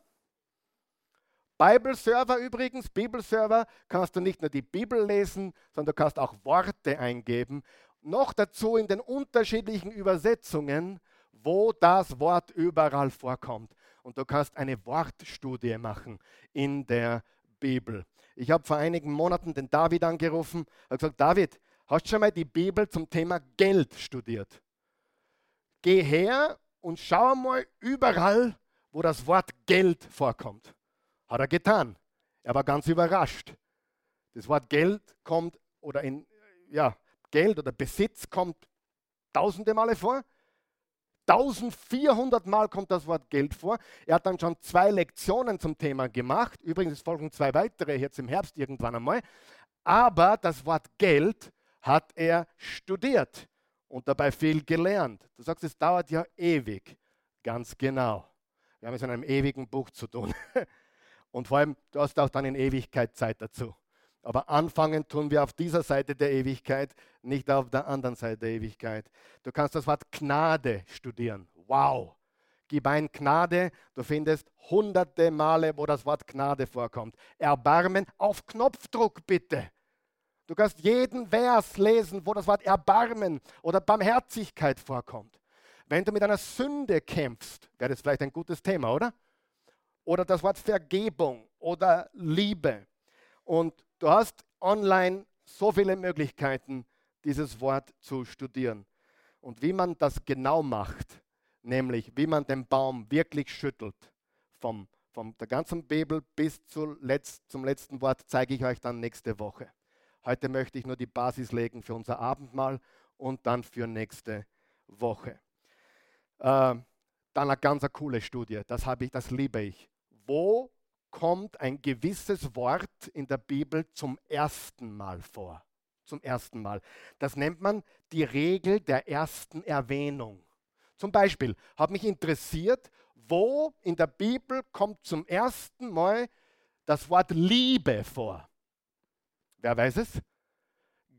Bibelserver übrigens, Bibelserver, kannst du nicht nur die Bibel lesen, sondern du kannst auch Worte eingeben. Noch dazu in den unterschiedlichen Übersetzungen, wo das Wort überall vorkommt. Und du kannst eine Wortstudie machen in der Bibel. Ich habe vor einigen Monaten den David angerufen und gesagt, David, hast du schon mal die Bibel zum Thema Geld studiert? Geh her und schau mal überall, wo das Wort Geld vorkommt. Hat er getan. Er war ganz überrascht. Das Wort Geld kommt oder in ja, Geld oder Besitz kommt tausende Male vor. 1400 Mal kommt das Wort Geld vor. Er hat dann schon zwei Lektionen zum Thema gemacht. Übrigens folgen zwei weitere jetzt im Herbst irgendwann einmal. Aber das Wort Geld hat er studiert und dabei viel gelernt. Du sagst, es dauert ja ewig. Ganz genau. Wir haben es in einem ewigen Buch zu tun. Und vor allem, du hast auch dann in Ewigkeit Zeit dazu. Aber anfangen tun wir auf dieser Seite der Ewigkeit, nicht auf der anderen Seite der Ewigkeit. Du kannst das Wort Gnade studieren. Wow! Gib ein Gnade, du findest hunderte Male, wo das Wort Gnade vorkommt. Erbarmen auf Knopfdruck bitte. Du kannst jeden Vers lesen, wo das Wort Erbarmen oder Barmherzigkeit vorkommt. Wenn du mit einer Sünde kämpfst, wäre das vielleicht ein gutes Thema, oder? Oder das Wort Vergebung oder Liebe. Und Du hast online so viele Möglichkeiten, dieses Wort zu studieren. Und wie man das genau macht, nämlich wie man den Baum wirklich schüttelt, vom, von der ganzen Bibel bis zu zum letzten Wort, zeige ich euch dann nächste Woche. Heute möchte ich nur die Basis legen für unser Abendmahl und dann für nächste Woche. Äh, dann eine ganz coole Studie, das, ich, das liebe ich. Wo kommt ein gewisses Wort in der Bibel zum ersten Mal vor. Zum ersten Mal. Das nennt man die Regel der ersten Erwähnung. Zum Beispiel hat mich interessiert, wo in der Bibel kommt zum ersten Mal das Wort Liebe vor. Wer weiß es?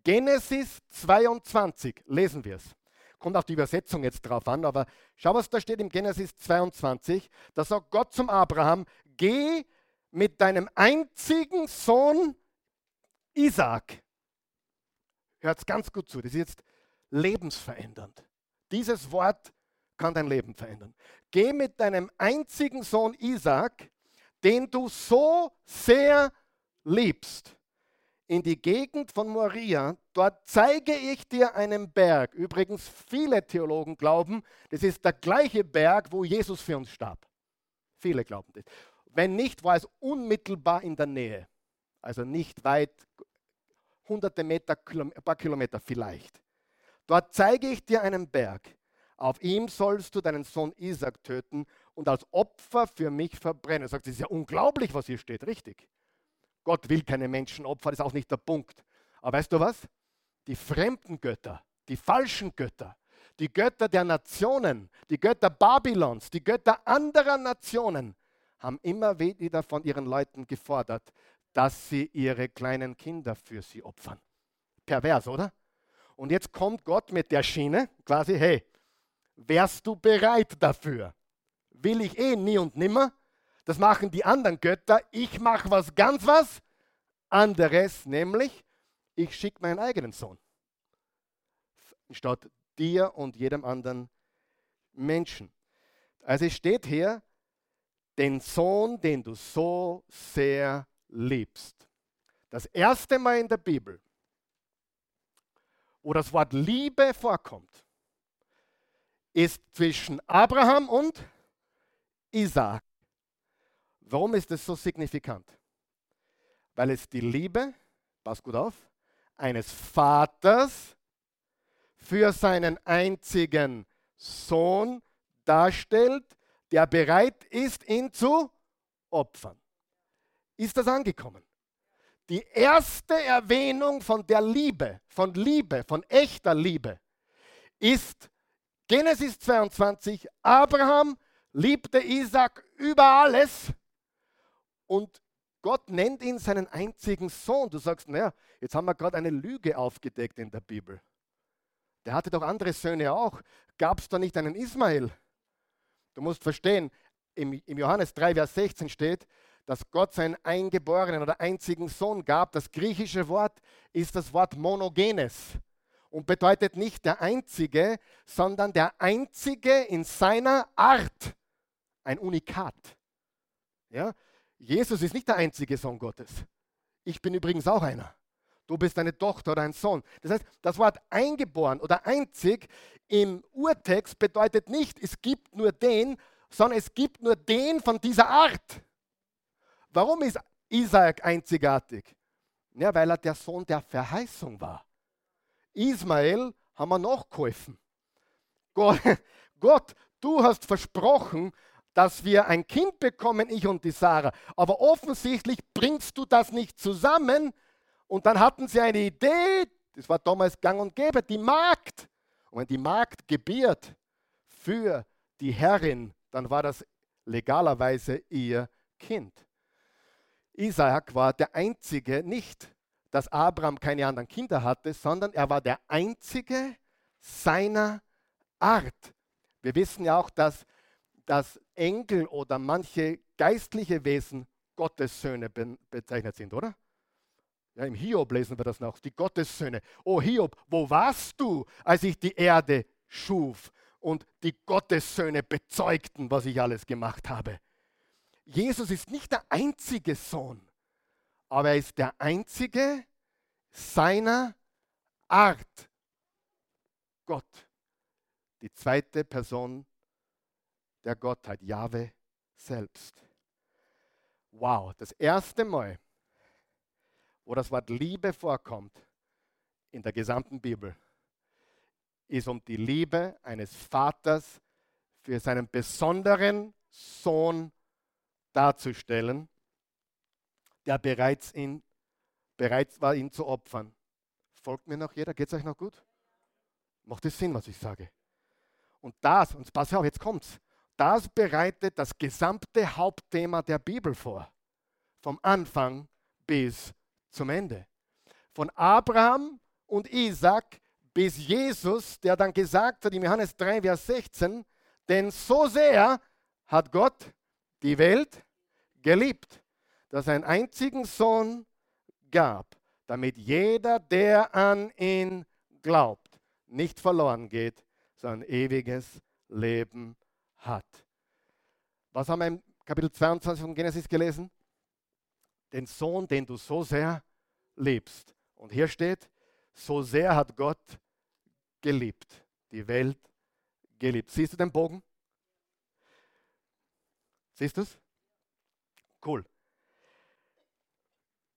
Genesis 22, lesen wir es. Kommt auf die Übersetzung jetzt drauf an, aber schau, was da steht im Genesis 22. Da sagt Gott zum Abraham, geh mit deinem einzigen Sohn Isaac. Hört ganz gut zu, das ist jetzt lebensverändernd. Dieses Wort kann dein Leben verändern. Geh mit deinem einzigen Sohn Isaac, den du so sehr liebst, in die Gegend von Moria. Dort zeige ich dir einen Berg. Übrigens, viele Theologen glauben, das ist der gleiche Berg, wo Jesus für uns starb. Viele glauben das. Wenn nicht, war es unmittelbar in der Nähe. Also nicht weit, hunderte Meter, ein paar Kilometer vielleicht. Dort zeige ich dir einen Berg. Auf ihm sollst du deinen Sohn Isaac töten und als Opfer für mich verbrennen. Er sagt, das ist ja unglaublich, was hier steht, richtig. Gott will keine Menschenopfer, das ist auch nicht der Punkt. Aber weißt du was? Die fremden Götter, die falschen Götter, die Götter der Nationen, die Götter Babylons, die Götter anderer Nationen haben immer wieder von ihren Leuten gefordert, dass sie ihre kleinen Kinder für sie opfern. Pervers, oder? Und jetzt kommt Gott mit der Schiene, quasi, hey, wärst du bereit dafür? Will ich eh nie und nimmer. Das machen die anderen Götter. Ich mache was ganz was anderes, nämlich ich schicke meinen eigenen Sohn. Statt dir und jedem anderen Menschen. Also es steht hier, den Sohn, den du so sehr liebst. Das erste Mal in der Bibel, wo das Wort Liebe vorkommt, ist zwischen Abraham und Isaac. Warum ist das so signifikant? Weil es die Liebe, pass gut auf, eines Vaters für seinen einzigen Sohn darstellt, der bereit ist, ihn zu opfern. Ist das angekommen? Die erste Erwähnung von der Liebe, von Liebe, von echter Liebe, ist Genesis 22. Abraham liebte Isaac über alles und Gott nennt ihn seinen einzigen Sohn. Du sagst, naja, jetzt haben wir gerade eine Lüge aufgedeckt in der Bibel. Der hatte doch andere Söhne auch. Gab es da nicht einen Ismael? Du musst verstehen, im, Johannes 3, Vers 16 steht, dass Gott seinen eingeborenen oder einzigen Sohn gab. Das griechische Wort ist das Wort monogenes und bedeutet nicht der Einzige, sondern der Einzige in seiner Art. Ein Unikat. Ja? Jesus ist nicht der einzige Sohn Gottes. Ich bin übrigens auch einer. Du bist eine Tochter oder ein Sohn. Das heißt, das Wort eingeboren oder einzig im Urtext bedeutet nicht, es gibt nur den, sondern es gibt nur den von dieser Art. Warum ist Isaak einzigartig? Ja, weil er der Sohn der Verheißung war. Ismael haben wir noch geholfen. Gott, Gott, du hast versprochen, dass wir ein Kind bekommen, ich und die Sarah. Aber offensichtlich bringst du das nicht zusammen. Und dann hatten sie eine Idee, das war damals gang und gäbe, die Magd. Und wenn die Magd gebiert für die Herrin, dann war das legalerweise ihr Kind. Isaak war der einzige, nicht, dass Abraham keine anderen Kinder hatte, sondern er war der einzige seiner Art. Wir wissen ja auch, dass dass Engel oder manche geistliche Wesen Gottessöhne bezeichnet sind, oder? Ja, Im Hiob lesen wir das noch, die Gottessöhne. Oh Hiob, wo warst du, als ich die Erde schuf und die Gottessöhne bezeugten, was ich alles gemacht habe? Jesus ist nicht der einzige Sohn, aber er ist der einzige seiner Art. Gott, die zweite Person der Gottheit, Jahwe selbst. Wow, das erste Mal, wo das Wort Liebe vorkommt in der gesamten Bibel, ist um die Liebe eines Vaters für seinen besonderen Sohn darzustellen, der bereits ihn, bereit war, ihn zu opfern. Folgt mir noch jeder? Geht es euch noch gut? Macht es Sinn, was ich sage? Und das, und pass auf, jetzt kommt's. Das bereitet das gesamte Hauptthema der Bibel vor. Vom Anfang bis zum Ende. Von Abraham und Isaac bis Jesus, der dann gesagt hat im Johannes 3, Vers 16, denn so sehr hat Gott die Welt geliebt, dass er einen einzigen Sohn gab, damit jeder, der an ihn glaubt, nicht verloren geht, sondern ewiges Leben hat. Was haben wir im Kapitel 22 von Genesis gelesen? Den Sohn, den du so sehr liebst. Und hier steht, so sehr hat Gott geliebt, die Welt geliebt. Siehst du den Bogen? Siehst du es? Cool.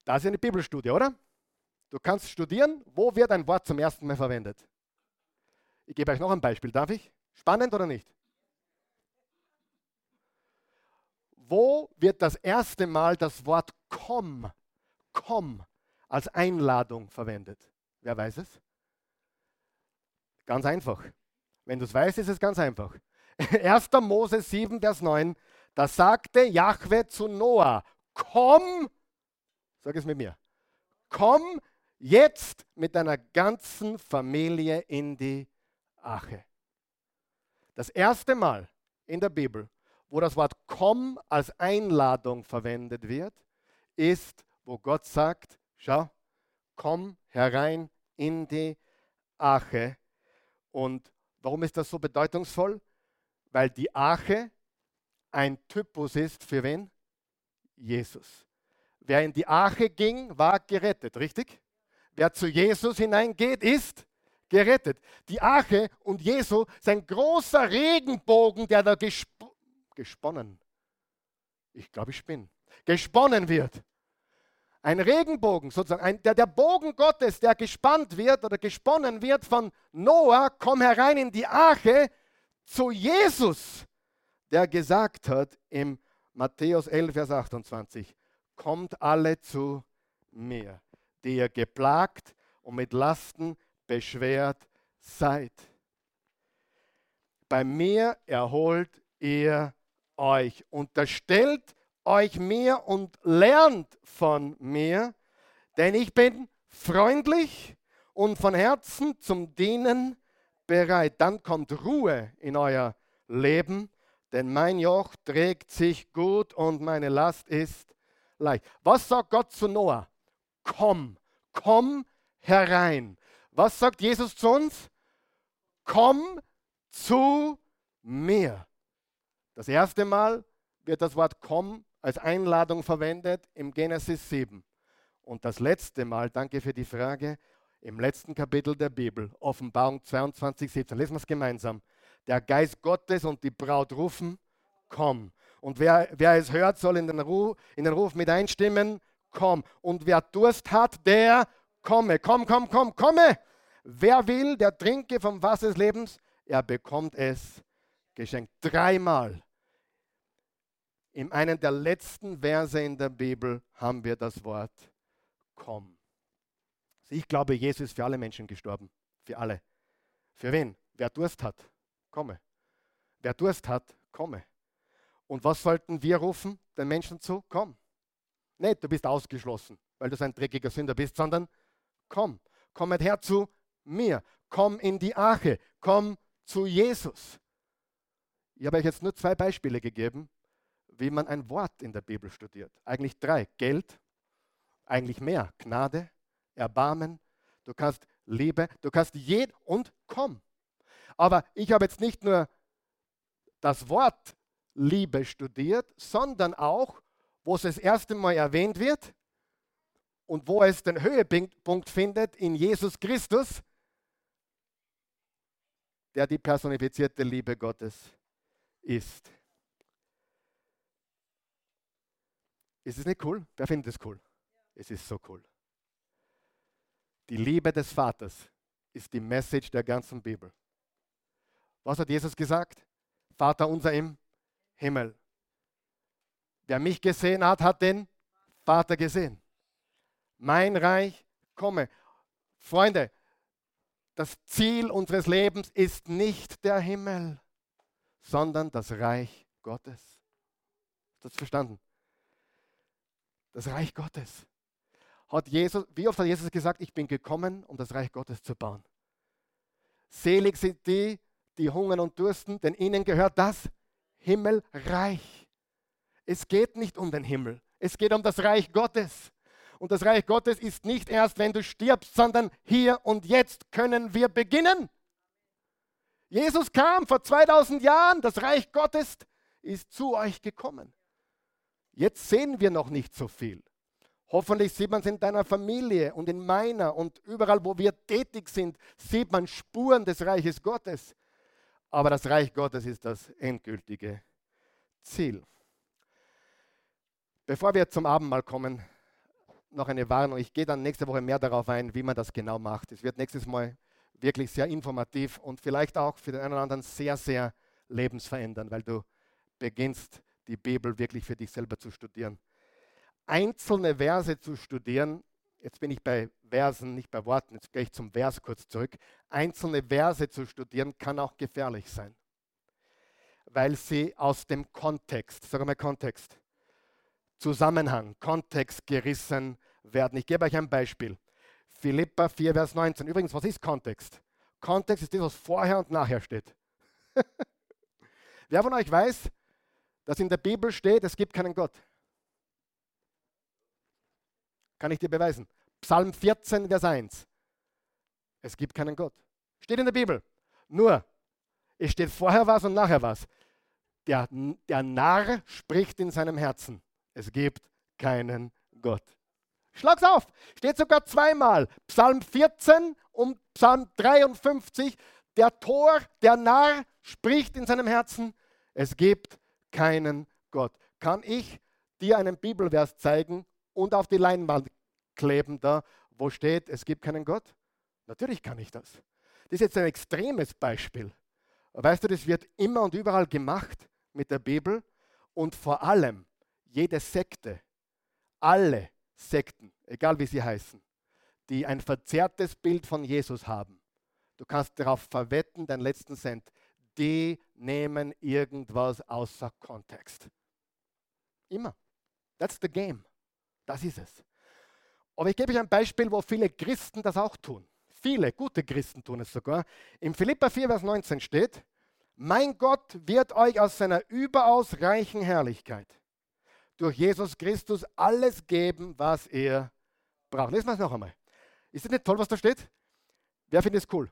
Das ist eine Bibelstudie, oder? Du kannst studieren, wo wird ein Wort zum ersten Mal verwendet. Ich gebe euch noch ein Beispiel, darf ich? Spannend oder nicht? Wo wird das erste Mal das Wort komm, komm als Einladung verwendet? Wer weiß es? Ganz einfach. Wenn du es weißt, ist es ganz einfach. 1. Mose 7, Vers 9, da sagte Jahwe zu Noah, komm, sag es mit mir, komm jetzt mit deiner ganzen Familie in die Arche. Das erste Mal in der Bibel, wo das Wort komm als Einladung verwendet wird, ist, wo Gott sagt, schau, komm herein in die Arche. Und warum ist das so bedeutungsvoll? Weil die Arche ein Typus ist für wen? Jesus. Wer in die Arche ging, war gerettet, richtig? Wer zu Jesus hineingeht, ist gerettet. Die Arche und Jesu sein großer Regenbogen, der da gesp gesponnen, ich glaube, ich bin, gesponnen wird. Ein Regenbogen, sozusagen, ein, der, der Bogen Gottes, der gespannt wird oder gesponnen wird von Noah, komm herein in die Arche zu Jesus, der gesagt hat im Matthäus 11, Vers 28, kommt alle zu mir, die ihr geplagt und mit Lasten beschwert seid. Bei mir erholt ihr euch. Unterstellt euch mir und lernt von mir, denn ich bin freundlich und von Herzen zum Dienen bereit. Dann kommt Ruhe in euer Leben, denn mein Joch trägt sich gut und meine Last ist leicht. Was sagt Gott zu Noah? Komm, komm herein. Was sagt Jesus zu uns? Komm zu mir. Das erste Mal wird das Wort komm als Einladung verwendet im Genesis 7. Und das letzte Mal, danke für die Frage, im letzten Kapitel der Bibel, Offenbarung 22, 17. Lesen wir es gemeinsam. Der Geist Gottes und die Braut rufen, komm. Und wer, wer es hört, soll in den, Ruf, in den Ruf mit einstimmen, komm. Und wer Durst hat, der komme. Komm, komm, komm, komme. Wer will, der trinke vom Wasser des Lebens, er bekommt es geschenkt. Dreimal. In einem der letzten Verse in der Bibel haben wir das Wort komm. Ich glaube, Jesus ist für alle Menschen gestorben. Für alle. Für wen? Wer Durst hat, komme. Wer Durst hat, komme. Und was sollten wir rufen den Menschen zu? Komm. Nicht, du bist ausgeschlossen, weil du ein dreckiger Sünder bist, sondern komm. Komm her zu mir. Komm in die Arche. Komm zu Jesus. Ich habe euch jetzt nur zwei Beispiele gegeben, wie man ein Wort in der Bibel studiert. Eigentlich drei. Geld, eigentlich mehr. Gnade, Erbarmen. Du kannst Liebe, du kannst jed und komm. Aber ich habe jetzt nicht nur das Wort Liebe studiert, sondern auch, wo es das erste Mal erwähnt wird und wo es den Höhepunkt findet in Jesus Christus, der die personifizierte Liebe Gottes ist. Ist es nicht cool? Wer findet es cool? Es ist so cool. Die Liebe des Vaters ist die Message der ganzen Bibel. Was hat Jesus gesagt? Vater unser im Himmel. Wer mich gesehen hat, hat den Vater gesehen. Mein Reich komme. Freunde, das Ziel unseres Lebens ist nicht der Himmel, sondern das Reich Gottes. Du das verstanden? Das Reich Gottes. Hat Jesus, wie oft hat Jesus gesagt, ich bin gekommen, um das Reich Gottes zu bauen? Selig sind die, die hungern und dursten, denn ihnen gehört das Himmelreich. Es geht nicht um den Himmel, es geht um das Reich Gottes. Und das Reich Gottes ist nicht erst, wenn du stirbst, sondern hier und jetzt können wir beginnen. Jesus kam vor 2000 Jahren, das Reich Gottes ist zu euch gekommen. Jetzt sehen wir noch nicht so viel. Hoffentlich sieht man es in deiner Familie und in meiner und überall, wo wir tätig sind, sieht man Spuren des Reiches Gottes. Aber das Reich Gottes ist das endgültige Ziel. Bevor wir zum Abendmahl kommen, noch eine Warnung. Ich gehe dann nächste Woche mehr darauf ein, wie man das genau macht. Es wird nächstes Mal wirklich sehr informativ und vielleicht auch für den einen oder anderen sehr, sehr lebensverändernd, weil du beginnst, die Bibel wirklich für dich selber zu studieren. Einzelne Verse zu studieren, jetzt bin ich bei Versen, nicht bei Worten, jetzt gehe ich zum Vers kurz zurück. Einzelne Verse zu studieren kann auch gefährlich sein, weil sie aus dem Kontext, sag mal Kontext, Zusammenhang, Kontext gerissen werden. Ich gebe euch ein Beispiel. Philippa 4, Vers 19. Übrigens, was ist Kontext? Kontext ist das, was vorher und nachher steht. Wer von euch weiß, dass in der Bibel steht, es gibt keinen Gott? Kann ich dir beweisen. Psalm 14, Vers 1. Es gibt keinen Gott. Steht in der Bibel. Nur, es steht vorher was und nachher was. Der, der Narr spricht in seinem Herzen. Es gibt keinen Gott. Schlag's auf. Steht sogar zweimal. Psalm 14 und Psalm 53. Der Tor, der Narr spricht in seinem Herzen. Es gibt keinen Gott. Kann ich dir einen Bibelvers zeigen und auf die Leinwand kleben, da wo steht, es gibt keinen Gott? Natürlich kann ich das. Das ist jetzt ein extremes Beispiel. Weißt du, das wird immer und überall gemacht mit der Bibel und vor allem jede Sekte, alle Sekten, egal wie sie heißen, die ein verzerrtes Bild von Jesus haben. Du kannst darauf verwetten, deinen letzten Cent, die nehmen irgendwas außer Kontext. Immer. That's the game. Das ist es. Aber ich gebe euch ein Beispiel, wo viele Christen das auch tun. Viele gute Christen tun es sogar. Im Philippa 4, Vers 19 steht, mein Gott wird euch aus seiner überaus reichen Herrlichkeit durch Jesus Christus alles geben, was ihr braucht. Lesen wir es noch einmal. Ist das nicht toll, was da steht? Wer findet es cool?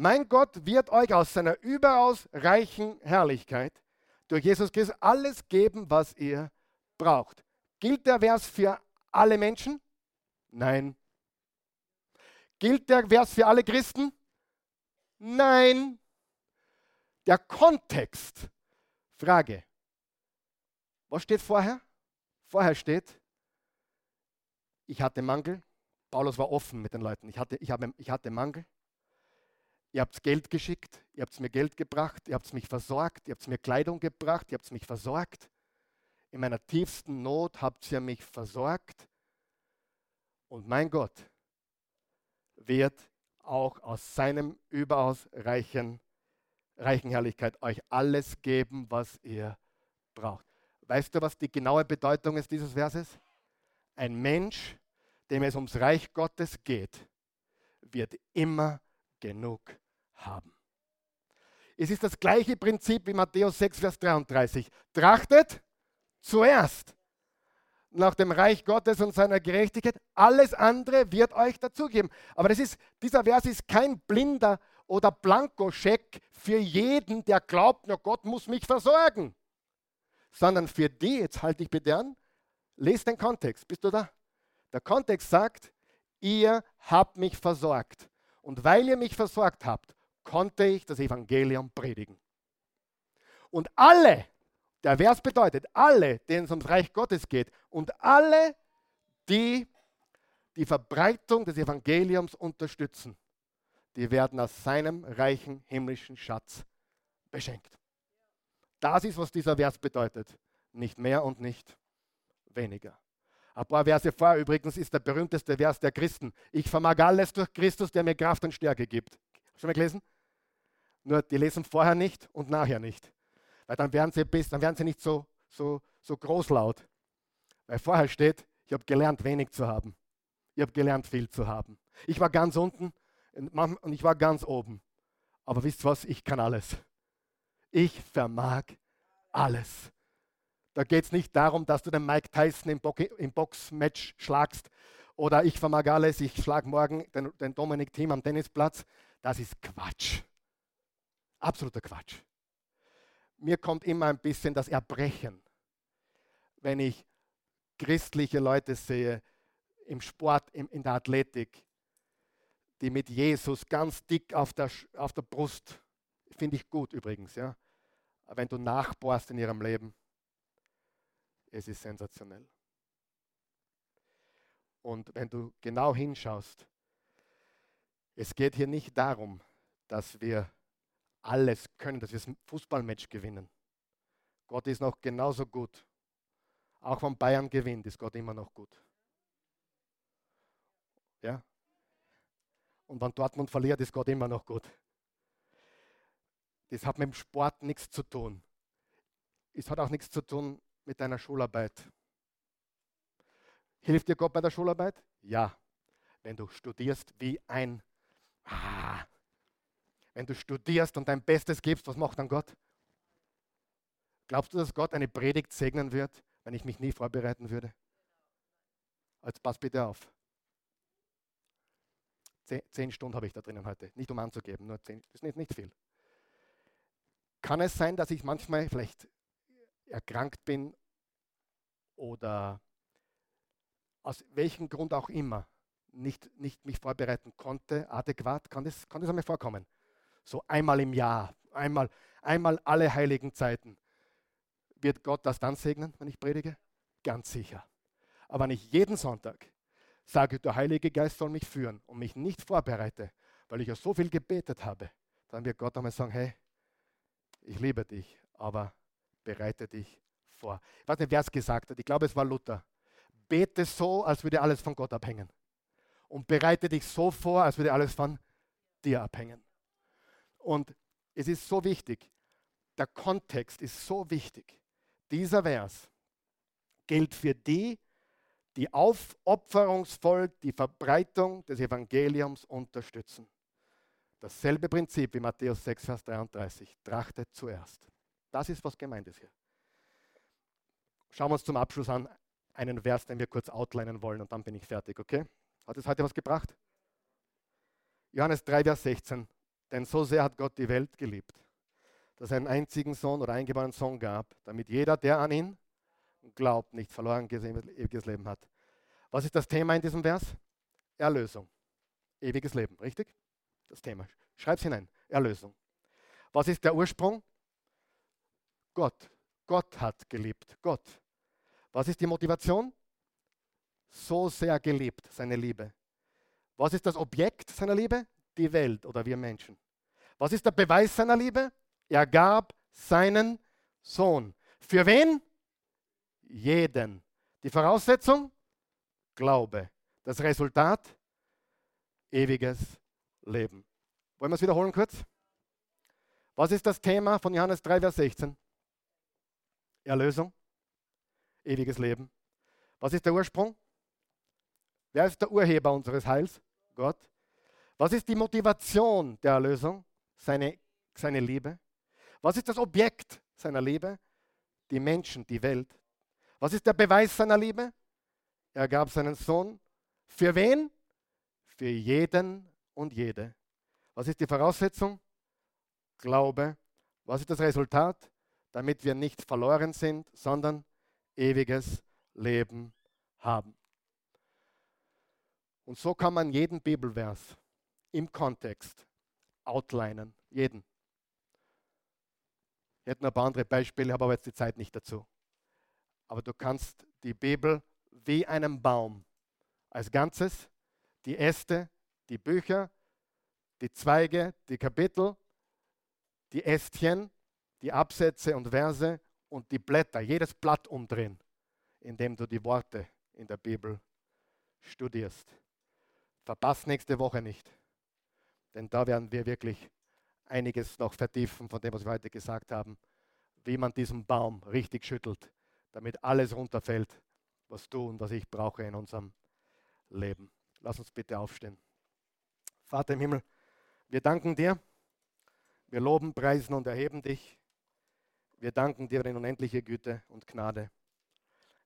Mein Gott wird euch aus seiner überaus reichen Herrlichkeit durch Jesus Christus alles geben, was ihr braucht. Gilt der Vers für alle Menschen? Nein. Gilt der Vers für alle Christen? Nein. Der Kontext. Frage. Was steht vorher? Vorher steht, ich hatte Mangel. Paulus war offen mit den Leuten. Ich hatte, ich habe, ich hatte Mangel. Ihr habt Geld geschickt, ihr habt mir Geld gebracht, ihr habt mich versorgt, ihr habt mir Kleidung gebracht, ihr habt mich versorgt. In meiner tiefsten Not habt ihr mich versorgt. Und mein Gott wird auch aus seinem überaus reichen, reichen Herrlichkeit euch alles geben, was ihr braucht. Weißt du, was die genaue Bedeutung ist dieses Verses? Ein Mensch, dem es ums Reich Gottes geht, wird immer genug haben. Es ist das gleiche Prinzip wie Matthäus 6, Vers 33. Trachtet zuerst nach dem Reich Gottes und seiner Gerechtigkeit. Alles andere wird euch dazugeben. Aber das ist, dieser Vers ist kein blinder oder Blankoscheck für jeden, der glaubt, nur Gott muss mich versorgen sondern für die, jetzt halte ich bitte an, lest den Kontext. Bist du da? Der Kontext sagt, ihr habt mich versorgt. Und weil ihr mich versorgt habt, konnte ich das Evangelium predigen. Und alle, der Vers bedeutet, alle, denen es ums Reich Gottes geht und alle, die die Verbreitung des Evangeliums unterstützen, die werden aus seinem reichen himmlischen Schatz beschenkt. Das ist, was dieser Vers bedeutet. Nicht mehr und nicht weniger. Ein paar Verse vor übrigens ist der berühmteste Vers der Christen. Ich vermag alles durch Christus, der mir Kraft und Stärke gibt. Schon mal gelesen? Nur die lesen vorher nicht und nachher nicht. Weil dann werden sie, bis, dann werden sie nicht so, so, so großlaut. Weil vorher steht, ich habe gelernt, wenig zu haben. Ich habe gelernt, viel zu haben. Ich war ganz unten und ich war ganz oben. Aber wisst was, ich kann alles. Ich vermag alles. Da geht es nicht darum, dass du den Mike Tyson im, Bo im Boxmatch schlagst oder ich vermag alles, ich schlage morgen den, den Dominik Thiem am Tennisplatz. Das ist Quatsch. Absoluter Quatsch. Mir kommt immer ein bisschen das Erbrechen, wenn ich christliche Leute sehe im Sport, in, in der Athletik, die mit Jesus ganz dick auf der, auf der Brust Finde ich gut übrigens, ja. Wenn du nachbohrst in ihrem Leben, es ist sensationell. Und wenn du genau hinschaust, es geht hier nicht darum, dass wir alles können, dass wir das Fußballmatch gewinnen. Gott ist noch genauso gut. Auch wenn Bayern gewinnt, ist Gott immer noch gut. Ja? Und wenn Dortmund verliert, ist Gott immer noch gut. Das hat mit dem Sport nichts zu tun. Es hat auch nichts zu tun mit deiner Schularbeit. Hilft dir Gott bei der Schularbeit? Ja. Wenn du studierst wie ein... Ah, wenn du studierst und dein Bestes gibst, was macht dann Gott? Glaubst du, dass Gott eine Predigt segnen wird, wenn ich mich nie vorbereiten würde? Jetzt pass bitte auf. Zehn, zehn Stunden habe ich da drinnen heute. Nicht um anzugeben, nur zehn. Das ist nicht, nicht viel. Kann es sein, dass ich manchmal vielleicht erkrankt bin oder aus welchem Grund auch immer nicht, nicht mich vorbereiten konnte, adäquat? Kann das, kann das einmal vorkommen? So einmal im Jahr, einmal, einmal alle heiligen Zeiten. Wird Gott das dann segnen, wenn ich predige? Ganz sicher. Aber wenn ich jeden Sonntag sage, der Heilige Geist soll mich führen und mich nicht vorbereite, weil ich ja so viel gebetet habe, dann wird Gott einmal sagen, hey, ich liebe dich, aber bereite dich vor. Ich weiß nicht, wer es gesagt hat, ich glaube, es war Luther. Bete so, als würde alles von Gott abhängen. Und bereite dich so vor, als würde alles von dir abhängen. Und es ist so wichtig, der Kontext ist so wichtig. Dieser Vers gilt für die, die aufopferungsvoll die Verbreitung des Evangeliums unterstützen. Dasselbe Prinzip wie Matthäus 6, Vers 33. Trachtet zuerst. Das ist, was gemeint ist hier. Schauen wir uns zum Abschluss an einen Vers, den wir kurz outlinen wollen und dann bin ich fertig, okay? Hat es heute was gebracht? Johannes 3, Vers 16. Denn so sehr hat Gott die Welt geliebt, dass er einen einzigen Sohn oder eingeborenen Sohn gab, damit jeder, der an ihn glaubt, nicht verloren ewiges Leben hat. Was ist das Thema in diesem Vers? Erlösung. Ewiges Leben, richtig? Das Thema. Schreib es hinein. Erlösung. Was ist der Ursprung? Gott. Gott hat geliebt. Gott. Was ist die Motivation? So sehr geliebt, seine Liebe. Was ist das Objekt seiner Liebe? Die Welt oder wir Menschen. Was ist der Beweis seiner Liebe? Er gab seinen Sohn. Für wen? Jeden. Die Voraussetzung? Glaube. Das Resultat? Ewiges Leben. Wollen wir es wiederholen kurz? Was ist das Thema von Johannes 3, Vers 16? Erlösung, ewiges Leben. Was ist der Ursprung? Wer ist der Urheber unseres Heils? Gott. Was ist die Motivation der Erlösung? Seine, seine Liebe. Was ist das Objekt seiner Liebe? Die Menschen, die Welt. Was ist der Beweis seiner Liebe? Er gab seinen Sohn. Für wen? Für jeden und jede. Was ist die Voraussetzung? Glaube. Was ist das Resultat? Damit wir nicht verloren sind, sondern ewiges Leben haben. Und so kann man jeden Bibelvers im Kontext outlinen, jeden. Ich hätte noch ein paar andere Beispiele, habe aber jetzt die Zeit nicht dazu. Aber du kannst die Bibel wie einen Baum als Ganzes, die Äste, die Bücher, die Zweige, die Kapitel, die Ästchen die Absätze und Verse und die Blätter, jedes Blatt umdrehen, indem du die Worte in der Bibel studierst. Verpass nächste Woche nicht, denn da werden wir wirklich einiges noch vertiefen von dem, was wir heute gesagt haben, wie man diesen Baum richtig schüttelt, damit alles runterfällt, was du und was ich brauche in unserem Leben. Lass uns bitte aufstehen. Vater im Himmel, wir danken dir, wir loben, preisen und erheben dich. Wir danken dir in unendliche Güte und Gnade.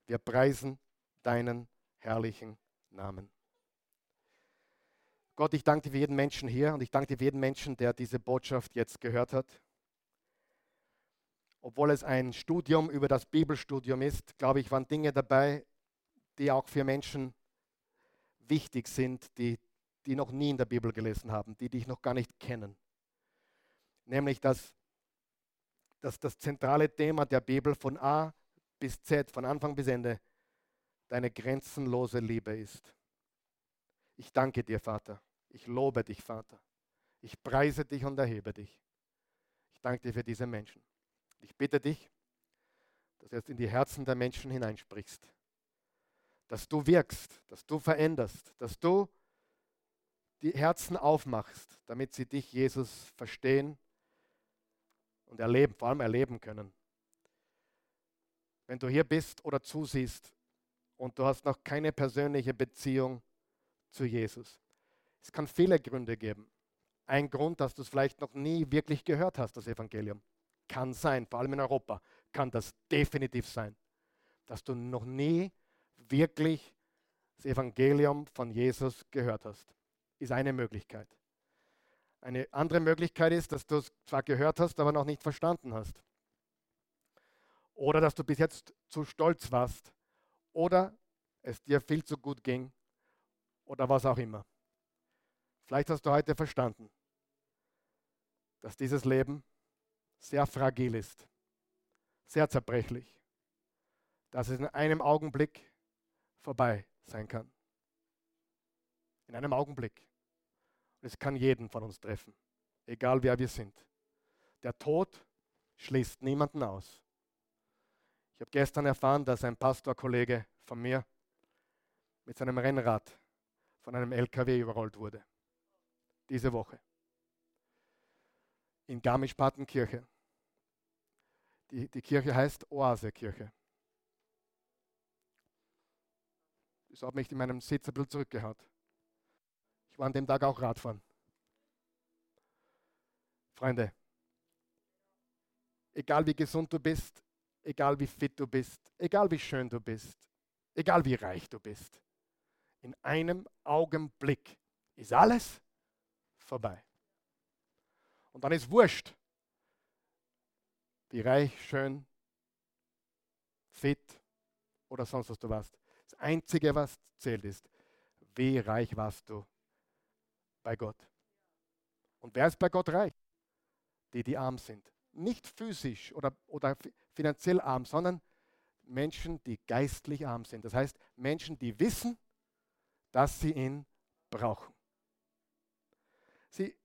Wir preisen deinen herrlichen Namen. Gott, ich danke dir für jeden Menschen hier und ich danke dir für jeden Menschen, der diese Botschaft jetzt gehört hat. Obwohl es ein Studium über das Bibelstudium ist, glaube ich, waren Dinge dabei, die auch für Menschen wichtig sind, die, die noch nie in der Bibel gelesen haben, die dich noch gar nicht kennen. Nämlich, dass dass das zentrale Thema der Bibel von A bis Z, von Anfang bis Ende, deine grenzenlose Liebe ist. Ich danke dir, Vater. Ich lobe dich, Vater. Ich preise dich und erhebe dich. Ich danke dir für diese Menschen. Ich bitte dich, dass du jetzt in die Herzen der Menschen hineinsprichst. Dass du wirkst, dass du veränderst, dass du die Herzen aufmachst, damit sie dich, Jesus, verstehen und erleben, vor allem erleben können. Wenn du hier bist oder zusiehst und du hast noch keine persönliche Beziehung zu Jesus. Es kann viele Gründe geben. Ein Grund, dass du es vielleicht noch nie wirklich gehört hast, das Evangelium. Kann sein, vor allem in Europa, kann das definitiv sein, dass du noch nie wirklich das Evangelium von Jesus gehört hast. Ist eine Möglichkeit. Eine andere Möglichkeit ist, dass du es zwar gehört hast, aber noch nicht verstanden hast. Oder dass du bis jetzt zu stolz warst. Oder es dir viel zu gut ging. Oder was auch immer. Vielleicht hast du heute verstanden, dass dieses Leben sehr fragil ist, sehr zerbrechlich, dass es in einem Augenblick vorbei sein kann. In einem Augenblick. Es kann jeden von uns treffen, egal wer wir sind. Der Tod schließt niemanden aus. Ich habe gestern erfahren, dass ein Pastorkollege von mir mit seinem Rennrad von einem LKW überrollt wurde. Diese Woche. In Garmisch-Partenkirche. Die, die Kirche heißt Oase-Kirche. Das hat mich in meinem Sitz ein bisschen zurückgehaut. Ich war an dem Tag auch Radfahren. Freunde, egal wie gesund du bist, egal wie fit du bist, egal wie schön du bist, egal wie reich du bist, in einem Augenblick ist alles vorbei. Und dann ist wurscht, wie reich, schön, fit oder sonst was du warst. Das Einzige, was zählt, ist, wie reich warst du bei Gott. Und wer ist bei Gott reich? Die, die arm sind. Nicht physisch oder, oder finanziell arm, sondern Menschen, die geistlich arm sind. Das heißt, Menschen, die wissen, dass sie ihn brauchen. Sie,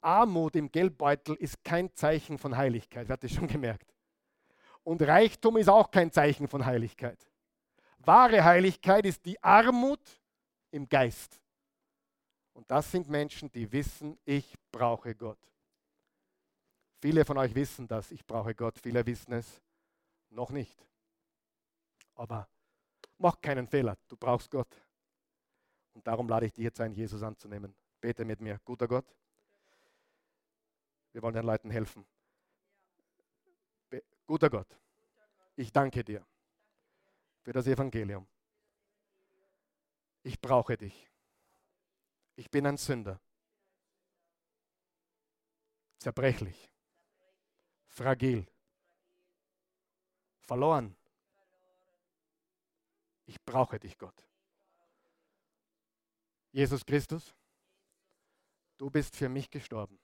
Armut im Geldbeutel ist kein Zeichen von Heiligkeit, wer hat das schon gemerkt? Und Reichtum ist auch kein Zeichen von Heiligkeit. Wahre Heiligkeit ist die Armut im Geist. Und das sind Menschen, die wissen, ich brauche Gott. Viele von euch wissen das, ich brauche Gott. Viele wissen es noch nicht. Aber mach keinen Fehler, du brauchst Gott. Und darum lade ich dich jetzt ein, Jesus anzunehmen. Bete mit mir, guter Gott. Wir wollen den Leuten helfen. Be guter Gott, ich danke dir für das Evangelium. Ich brauche dich. Ich bin ein Sünder. Zerbrechlich. Fragil. Verloren. Ich brauche dich, Gott. Jesus Christus, du bist für mich gestorben.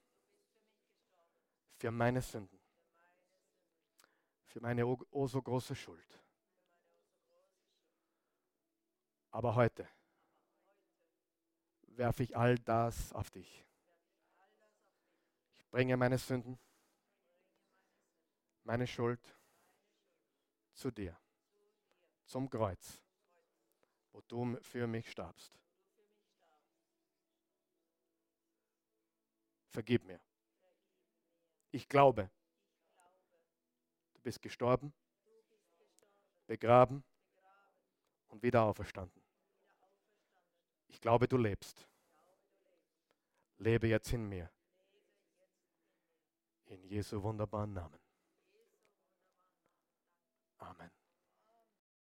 Für meine Sünden. Für meine oh, so große Schuld. Aber heute werfe ich all das auf dich. Ich bringe meine Sünden, meine Schuld zu dir, zum Kreuz, wo du für mich starbst. Vergib mir. Ich glaube, du bist gestorben, begraben und wieder auferstanden. Ich glaube, du lebst. Lebe jetzt in mir. In Jesu wunderbaren Namen. Amen.